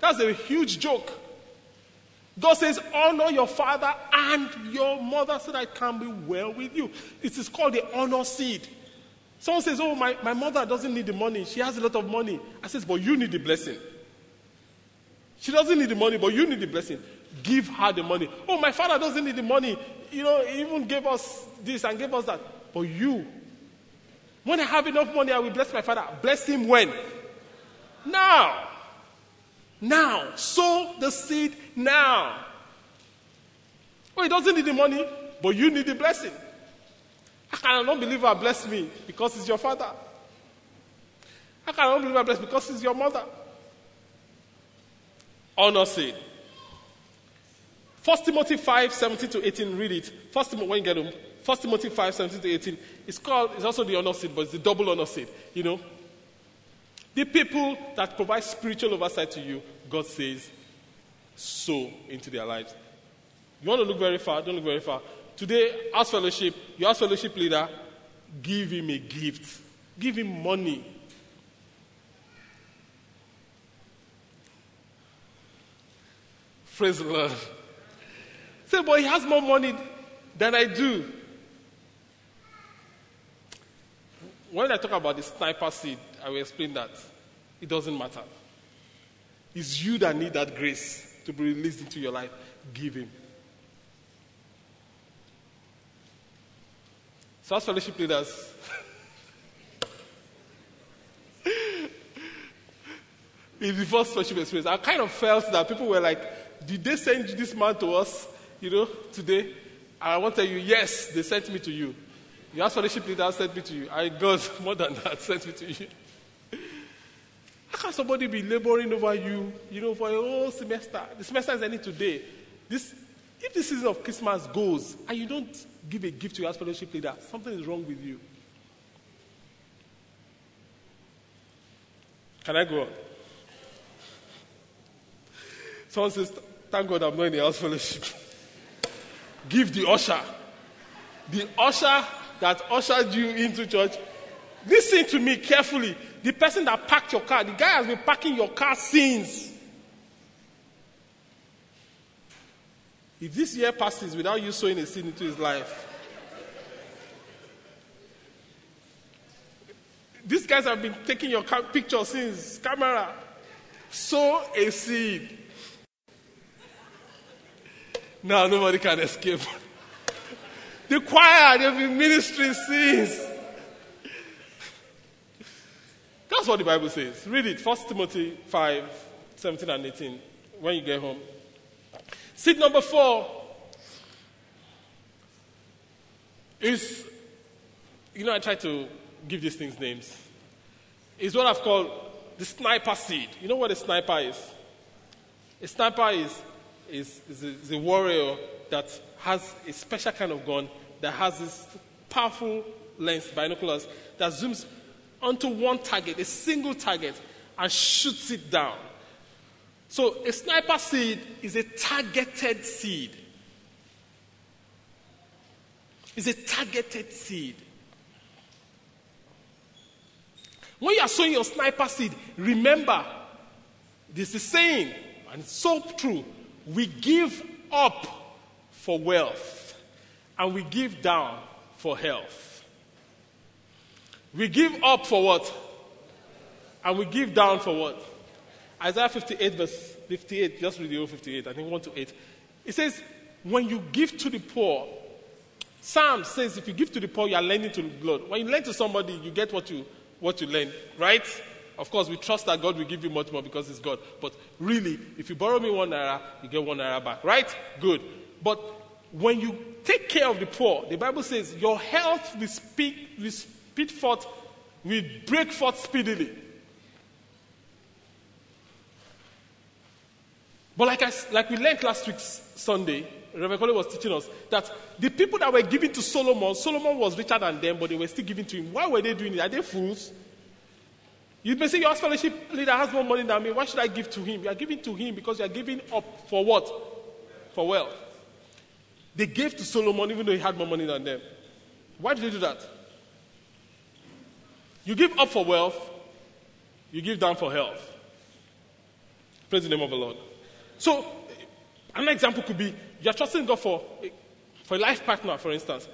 [SPEAKER 1] That's a huge joke. God says, honor your father and your mother so that it can be well with you. It is called the honor seed. Someone says, Oh, my, my mother doesn't need the money. She has a lot of money. I says, But you need the blessing. She doesn't need the money, but you need the blessing. Give her the money. Oh, my father doesn't need the money. You know, he even gave us this and gave us that. But you, when I have enough money, I will bless my father. Bless him when? Now. Now. Sow the seed now. Oh, he doesn't need the money, but you need the blessing. I can an unbeliever bless me because he's your father? I can an unbeliever bless because he's your mother? Honor seed. 1 Timothy 5, 17 to 18, read it. First when you get home, 1 Timothy 5, 17 to 18. It's called, it's also the honor seed, but it's the double honor seed, you know. The people that provide spiritual oversight to you, God says, sow into their lives. You want to look very far? Don't look very far. Today, as fellowship, your as fellowship leader, give him a gift. Give him money. Praise the Lord. Say, but he has more money than I do. When I talk about the sniper seed, I will explain that. It doesn't matter. It's you that need that grace to be released into your life. Give him. So, as fellowship leaders, in the first fellowship experience, I kind of felt that people were like, Did they send this man to us, you know, today? And I want to tell you, yes, they sent me to you. Your fellowship leader sent me to you. I got more than that sent me to you. How can somebody be laboring over you, you know, for a whole semester? The semester is ending today. This, if the season of Christmas goes and you don't give a gift to your fellowship leader, something is wrong with you. Can I go on? Someone says, Thank God I'm not in the house fellowship. Give the usher. The usher that ushered you into church. Listen to me carefully. The person that parked your car, the guy has been parking your car since. If this year passes without you sowing a seed into his life, these guys have been taking your car picture since camera. Sow a seed. Now nobody can escape. the choir, they've been ministering since. That's what the Bible says. Read it. 1 Timothy 5, 17 and 18 when you get home. Seed number four is, you know, I try to give these things names. Is what I've called the sniper seed. You know what a sniper is? A sniper is, is, is, a, is a warrior that has a special kind of gun that has this powerful lens, binoculars, that zooms onto one target, a single target, and shoots it down. So a sniper seed is a targeted seed. It's a targeted seed. When you are sowing your sniper seed, remember this is saying, and it's so true, we give up for wealth and we give down for health. We give up for what? And we give down for what? Isaiah 58, verse 58, just read the old 58, I think 1 to 8. It says, When you give to the poor, Psalm says, if you give to the poor, you are lending to the Lord. When you lend to somebody, you get what you, what you lend, right? Of course, we trust that God will give you much more because it's God. But really, if you borrow me one naira, you get one naira back, right? Good. But when you take care of the poor, the Bible says your health will speak, will speak speed forth, we break forth speedily. But like, I, like we learned last week Sunday, Reverend Coley was teaching us that the people that were giving to Solomon, Solomon was richer than them, but they were still giving to him. Why were they doing it? Are they fools? You may say your fellowship leader has more money than me. Why should I give to him? You are giving to him because you are giving up for what? For wealth. They gave to Solomon even though he had more money than them. Why did they do that? You give up for wealth, you give down for health. Praise the name of the Lord. So, an example could be you're trusting God for, for a life partner, for instance.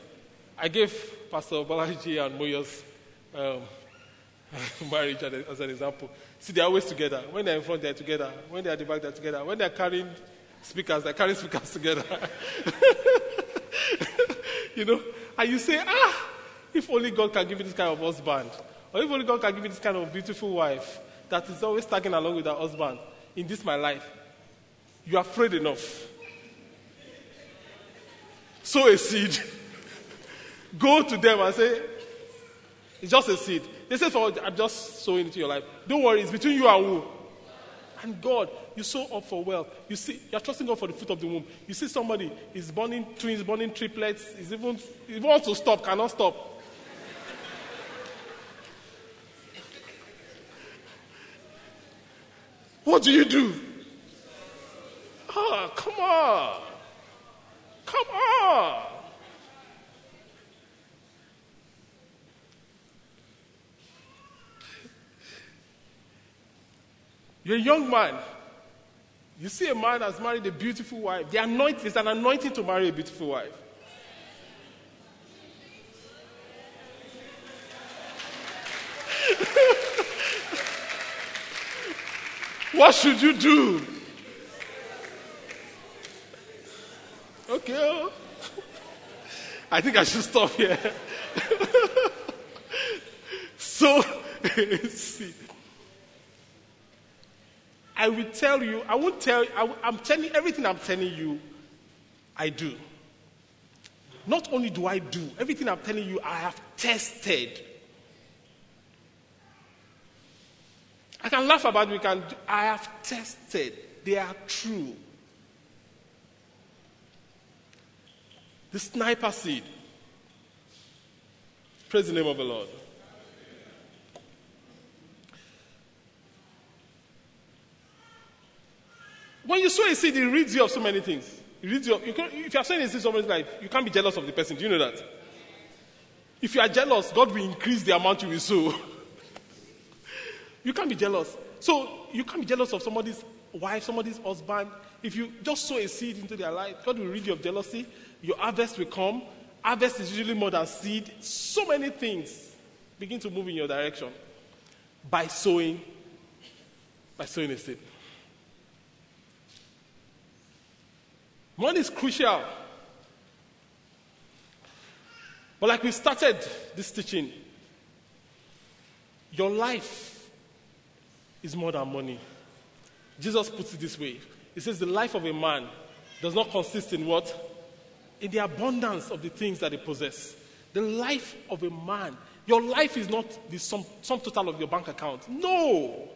[SPEAKER 1] I gave Pastor Bolaji and Moyos um, marriage as an example. See, they're always together. When they're in front, they're together. When they're at the back, they're together. When they're carrying speakers, they're carrying speakers together. you know? And you say, ah, if only God can give me this kind of husband. Or if only God can give you this kind of beautiful wife that is always tagging along with her husband in this my life, you are afraid enough. Sow a seed. Go to them and say, it's just a seed. They say, for I'm just sowing into your life. Don't worry, it's between you and who? And God, you sow up for wealth. You see, you're trusting God for the fruit of the womb. You see somebody is borning twins, borning triplets, is even, he wants to stop, cannot stop. What do you do? Ah, come on. Come on. You're a young man. You see a man has married a beautiful wife. The anointing is an anointing to marry a beautiful wife. What should you do? Okay. I think I should stop here. so, see. I will tell you, I won't tell you, I, I'm telling everything I'm telling you, I do. Not only do I do, everything I'm telling you, I have tested. I can laugh about we can, I have tested. They are true. The sniper seed. Praise the name of the Lord. When you sow a seed, it reads you of so many things. It you of, you can, if you are sowing a seed somebody's life, you can't be jealous of the person. Do you know that? If you are jealous, God will increase the amount you will sow. you can't be jealous. So you can't be jealous of somebody's wife, somebody's husband. If you just sow a seed into their life, God will rid you of jealousy. Your harvest will come. Harvest is usually more than seed. So many things begin to move in your direction by sowing, by sowing a seed. Money is crucial. But like we started this teaching, your life is more than money. Jesus puts it this way He says, The life of a man does not consist in what? In the abundance of the things that he possesses. The life of a man, your life is not the sum, sum total of your bank account. No.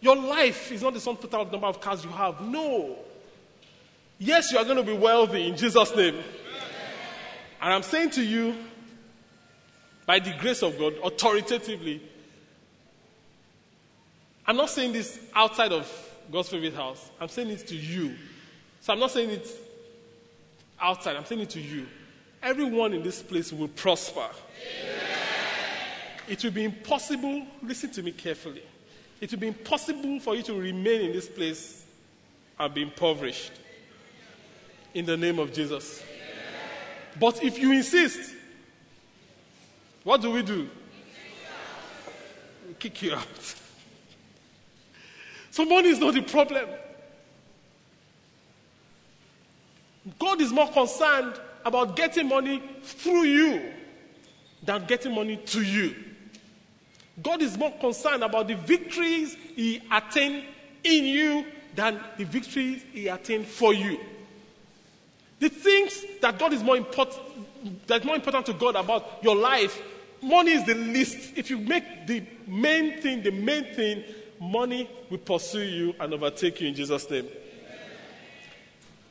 [SPEAKER 1] Your life is not the sum total of the number of cars you have. No. Yes, you are going to be wealthy in Jesus' name. And I'm saying to you, by the grace of God, authoritatively, I'm not saying this outside of God's favorite house. I'm saying it to you. So I'm not saying it outside, I'm saying it to you. Everyone in this place will prosper. Amen. It will be impossible, listen to me carefully. It will be impossible for you to remain in this place and be impoverished in the name of Jesus. But if you insist, what do we do? We kick you out. So money is not the problem. God is more concerned about getting money through you than getting money to you. God is more concerned about the victories He attained in you than the victories He attained for you. The things that God is more important, that's more important to God about your life, money is the least. If you make the main thing the main thing, money will pursue you and overtake you in Jesus' name.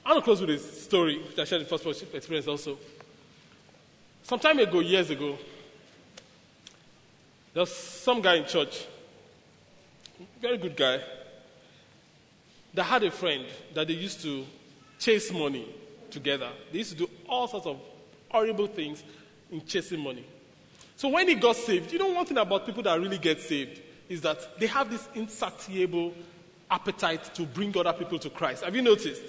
[SPEAKER 1] I want to close with a story which I shared in first experience also. Some time ago, years ago, there was some guy in church, very good guy, that had a friend that they used to chase money together. They used to do all sorts of horrible things in chasing money. So when he got saved, you know one thing about people that really get saved is that they have this insatiable appetite to bring other people to Christ. Have you noticed?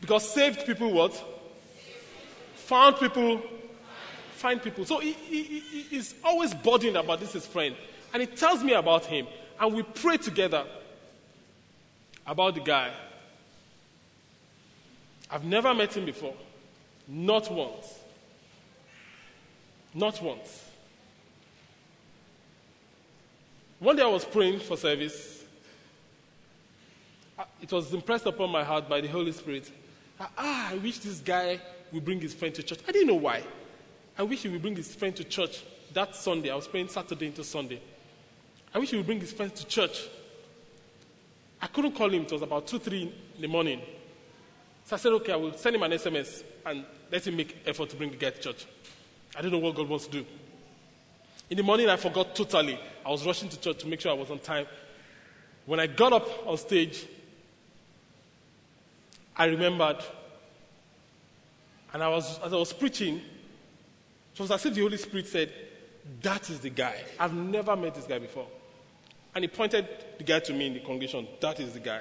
[SPEAKER 1] Because saved people what? Found people find people. So he, he, he, he's always burdened about this his friend. And he tells me about him. And we pray together about the guy. I've never met him before. Not once. Not once. One day I was praying for service. It was impressed upon my heart by the Holy Spirit. Ah, I wish this guy would bring his friend to church. I didn't know why. I wish he would bring his friend to church that Sunday. I was praying Saturday into Sunday. I wish he would bring his friend to church. I couldn't call him. It was about 2, 3 in the morning. So I said, okay, I will send him an SMS and let him make effort to bring the guy to church. I don't know what God wants to do. In the morning, I forgot totally. I was rushing to church to make sure I was on time. When I got up on stage, I remembered. And I was, as I was preaching, it was as if the Holy Spirit said, That is the guy. I've never met this guy before. And he pointed the guy to me in the congregation. That is the guy.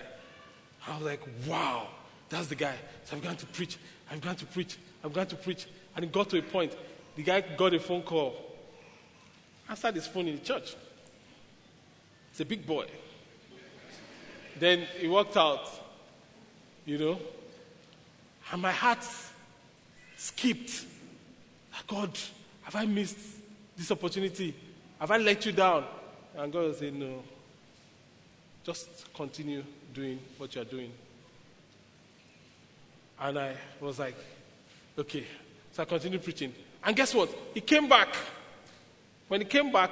[SPEAKER 1] I was like, Wow, that's the guy. So I've gone to preach. I've gone to preach. I've gone to preach. And it got to a point. The guy got a phone call. Answered his phone in the church. It's a big boy. Then he walked out, you know, and my heart skipped. Ah, God, have I missed this opportunity? Have I let you down? And God said, No. Just continue doing what you're doing. And I was like, Okay. So I continued preaching. And guess what? He came back. When he came back,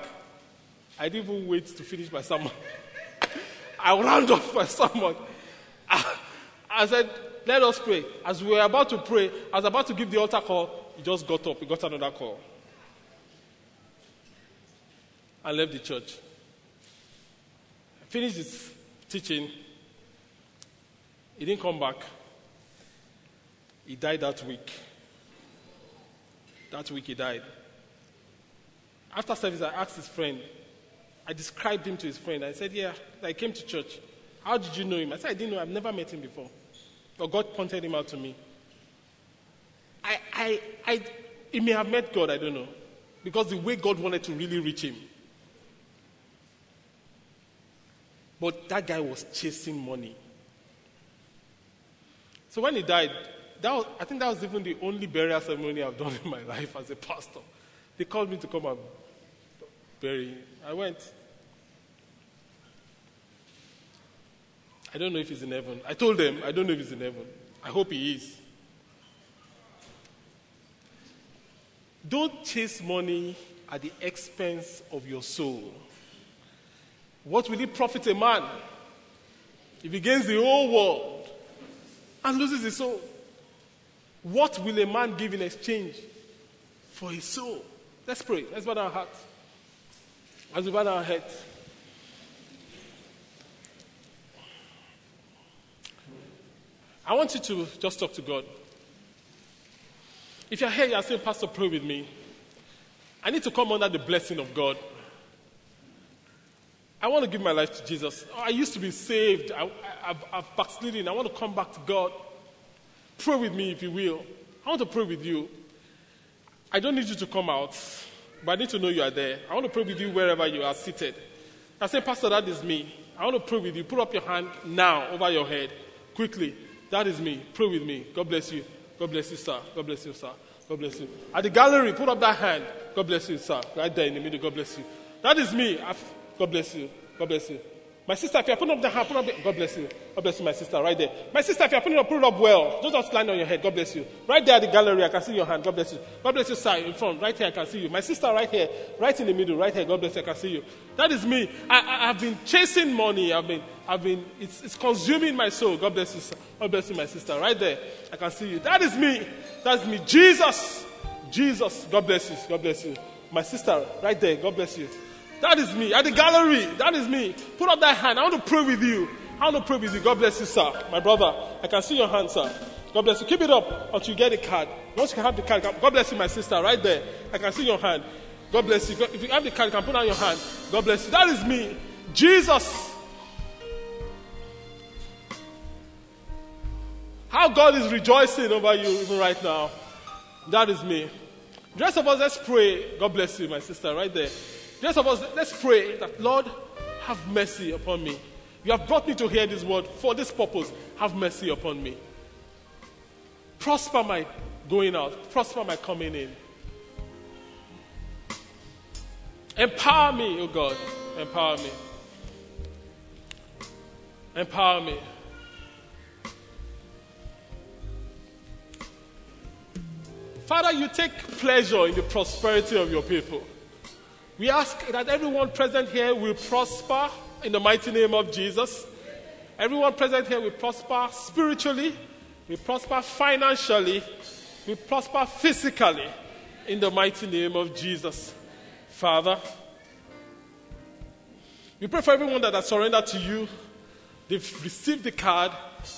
[SPEAKER 1] I didn't even wait to finish my sermon. I ran off my sermon. I, I said, Let us pray. As we were about to pray, I was about to give the altar call. He just got up. He got another call. I left the church. I finished his teaching. He didn't come back. He died that week. That week he died. After service, I asked his friend. I described him to his friend. I said, Yeah, I came to church. How did you know him? I said, I didn't know. I've never met him before. But God pointed him out to me. I, I, I, he may have met God, I don't know. Because the way God wanted to really reach him. But that guy was chasing money. So when he died, that was, I think that was even the only burial ceremony I've done in my life as a pastor. They called me to come and bury. Him. I went. I don't know if he's in heaven. I told them, I don't know if he's in heaven. I hope he is. Don't chase money at the expense of your soul. What will it profit a man if he gains the whole world and loses his soul? What will a man give in exchange for his soul? Let's pray. Let's bow our hearts. As we bow our heads. I want you to just talk to God. If you're here, you're saying, Pastor, pray with me. I need to come under the blessing of God. I want to give my life to Jesus. Oh, I used to be saved. I, have backslidden. I want to come back to God. Pray with me, if you will. I want to pray with you. I don't need you to come out, but I need to know you are there. I want to pray with you wherever you are seated. I say, Pastor, that is me. I want to pray with you. Put up your hand now over your head, quickly. That is me. Pray with me. God bless you. God bless you, sir. God bless you, sir. God bless you. At the gallery, put up that hand. God bless you, sir. Right there in the middle. God bless you. That is me. God bless you. God bless you. My sister, if you're putting up the hand, put up the, God bless you. God bless you, my sister, right there. My sister, if you're putting up, put it up well. Don't just line on your head. God bless you. Right there at the gallery, I can see your hand. God bless you. God bless you, sir, in front. Right here, I can see you. My sister, right here. Right in the middle. Right here. God bless you. I can see you. That is me. I I, have been chasing money. I've been, I've been, it's, it's consuming my soul. God bless you, sir. God bless you, my sister. Right there. I can see you. That is me. That's me. Jesus. Jesus. God bless you. God bless you. My sister, right there. God bless you. That is me. At the gallery, that is me. Put up that hand. I want to pray with you. I want to pray with you. God bless you, sir. My brother, I can see your hand, sir. God bless you. Keep it up until you get the card. Once you have the card, God bless you, my sister, right there. I can see your hand. God bless you. If you have the card, you can put on your hand. God bless you. That is me. Jesus. How God is rejoicing over you even right now. That is me. The rest of us, let's pray. God bless you, my sister, right there. Rest of us, let's pray that, Lord, have mercy upon me. You have brought me to hear this word for this purpose. Have mercy upon me. Prosper my going out, prosper my coming in. Empower me, oh God. Empower me. Empower me. Father, you take pleasure in the prosperity of your people. We ask that everyone present here will prosper in the mighty name of Jesus. Everyone present here will prosper spiritually, we prosper financially, we prosper physically in the mighty name of Jesus. Father, we pray for everyone that has surrendered to you. They've received the card.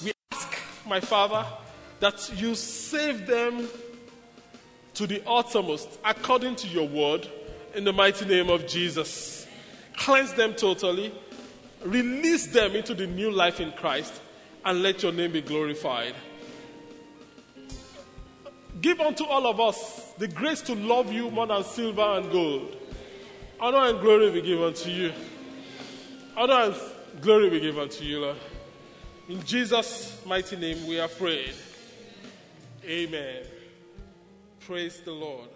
[SPEAKER 1] We ask, my Father, that you save them to the uttermost according to your word in the mighty name of Jesus. Cleanse them totally, release them into the new life in Christ, and let your name be glorified. Give unto all of us the grace to love you more than silver and gold. Honor and glory be given to you. Honor and glory be given to you, Lord. In Jesus' mighty name we are prayed. Amen. Praise the Lord.